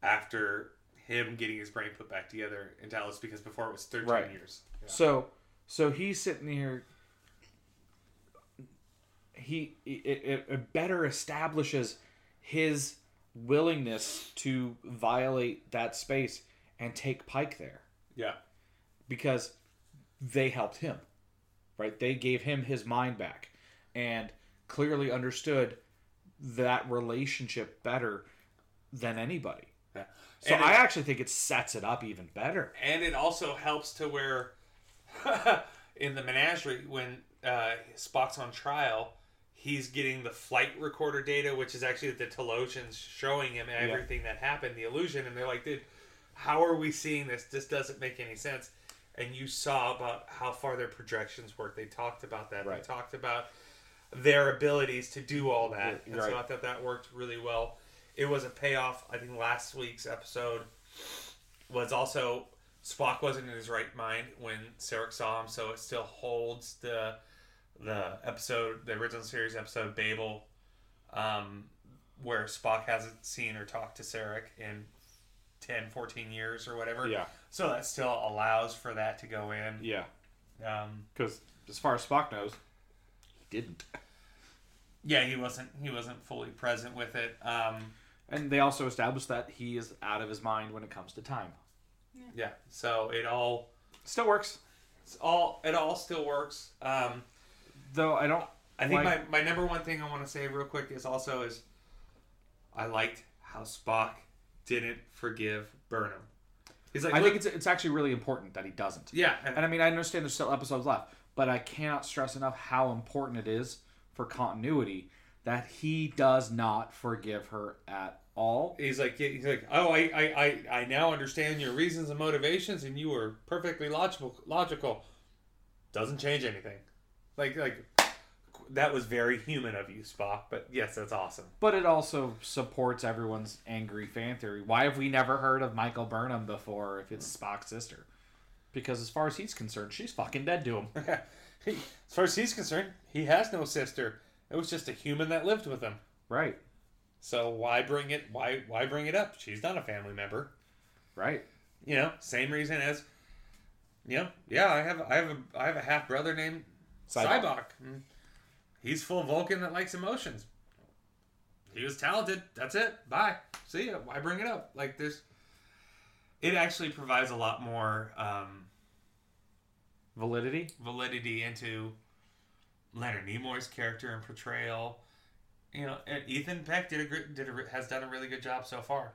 after him getting his brain put back together in Talos because before it was thirteen Right. years. So, so he's sitting here. He it, it better establishes his willingness to violate that space and take Pike there Yeah. because they helped him, right? They gave him his mind back and clearly understood that relationship better than anybody. Yeah. So And I it- actually think it sets it up even better. and it also helps to where *laughs* in the menagerie when uh, spock's on trial he's getting the flight recorder data which is actually the Talosians showing him everything that happened the illusion and they're like dude how are we seeing this? This doesn't make any sense. And you saw about how far their projections work. They talked about that. Right. they talked about their abilities to do all that. And so Right. i thought that worked really well. It was a payoff. I think last week's episode was also Spock wasn't in his right mind when Sarek saw him, so it still holds the the episode, the original series episode Babel, um, where Spock hasn't seen or talked to Sarek in 10, 14 years or whatever. Yeah. So that still allows for that to go in. Yeah. Um, Because as far as Spock knows, he didn't. yeah, he wasn't he wasn't fully present with it. Um, And they also established that he is out of his mind when it comes to time. yeah, so it all Still works. it's all it all still works. Um, Though I don't. I think like- my, my number one thing I want to say real quick is also is I liked how Spock didn't forgive Burnham. He's like, I think it's it's actually really important that he doesn't. yeah, and, And I mean, I understand there's still episodes left, but I cannot stress enough how important it is for continuity that he does not forgive her at all. he's like he's like, oh, I, I, I, I now understand your reasons and motivations, and you were perfectly logical. Logical doesn't change anything. Like like that was very human of you, Spock. But yes, that's awesome. But it also supports everyone's angry fan theory. Why have we never heard of Michael Burnham before if it's Spock's sister? Because as far as he's concerned, she's fucking dead to him. *laughs* As far as he's concerned, he has no sister. It was just a human that lived with him. Right. So why bring it? Why why bring it up? She's not a family member. Right. You know, same reason as, you know, yeah, I have I have a I have a half brother named Sybok. Sybok. Mm. He's full Vulcan that likes emotions. He was talented. That's it. Bye. See ya. Why bring it up? Like this. It actually provides a lot more um, Validity. validity into Leonard Nimoy's character and portrayal. You know, and Ethan Peck did a gr- did a, re- has done a really good job so far.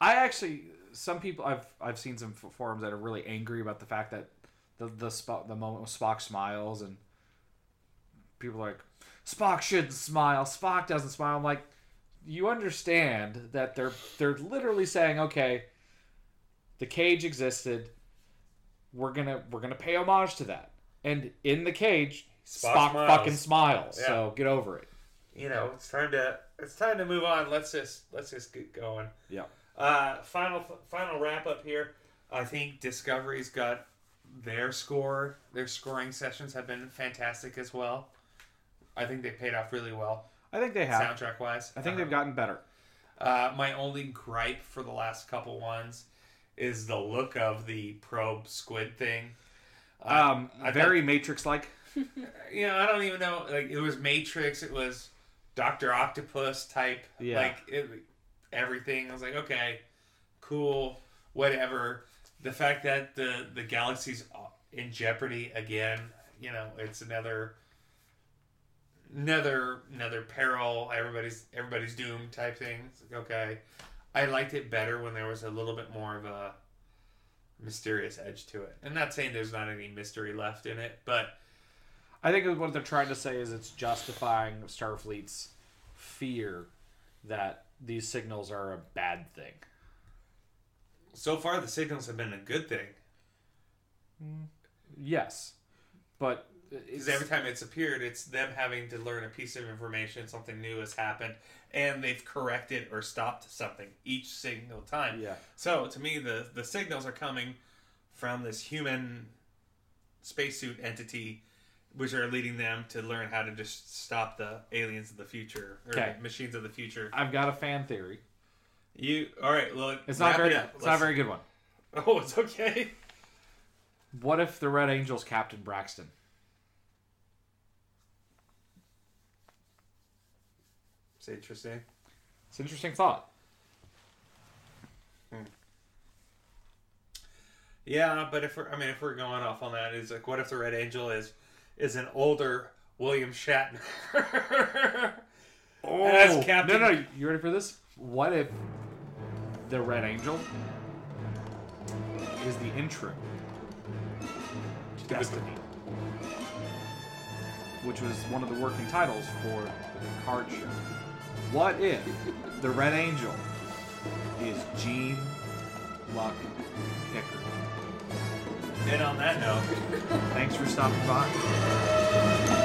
I actually, some people I've I've seen some f- forums that are really angry about the fact that the the Spock, the moment when Spock smiles and people are like Spock shouldn't smile. Spock doesn't smile. I'm like, you understand that they're they're literally saying, okay, the cage existed. We're gonna we're gonna pay homage to that, and in the cage, Spock Spock, smiles. fucking smiles. Yeah. So get over it. you know, it's time to it's time to move on. Let's just let's just get going. Yeah. Uh, final final wrap up here. I think Discovery's got their score. Their scoring sessions have been fantastic as well. I think they paid off really well, I think they have. soundtrack wise. I think they've gotten better. Uh, my only gripe for the last couple ones is the look of the probe squid thing. Uh, Um, very Matrix like. *laughs* you know, I don't even know. Like it was Matrix. It was Doctor Octopus type, Yeah. like it, everything. I was like, okay, cool, whatever. The fact that the the galaxy's in jeopardy again, you know, it's another another another peril. Everybody's everybody's doomed type thing. It's like, okay, I liked it better when there was a little bit more of a mysterious edge to it. I'm not saying there's not any mystery left in it, but I think what they're trying to say is it's justifying Starfleet's fear that these signals are a bad thing. so far the signals have been a good thing. Yes, but Because every time it's appeared, it's them having to learn a piece of information, something new has happened, and they've corrected or stopped something each single time. yeah, So to me, the the signals are coming from this human spacesuit entity, which are leading them to learn how to just stop the aliens of the future or Okay. machines of the future. I've got a fan theory. You all right? Look, It's not very. It up. It's not a very good one. *laughs* Oh, it's okay. What if the Red Angel's Captain Braxton? It's interesting. It's an interesting thought. Hmm. Yeah, but if we're, I mean, if we're going off on that, is like, what if the Red Angel is is an older William Shatner? *laughs* oh, As Captain- No, no, you ready for this? What if the Red Angel is the intro to Destiny, which was one of the working titles for the card show? What if the Red Angel is Gene Luck Pickard? and on that note. Thanks for stopping by.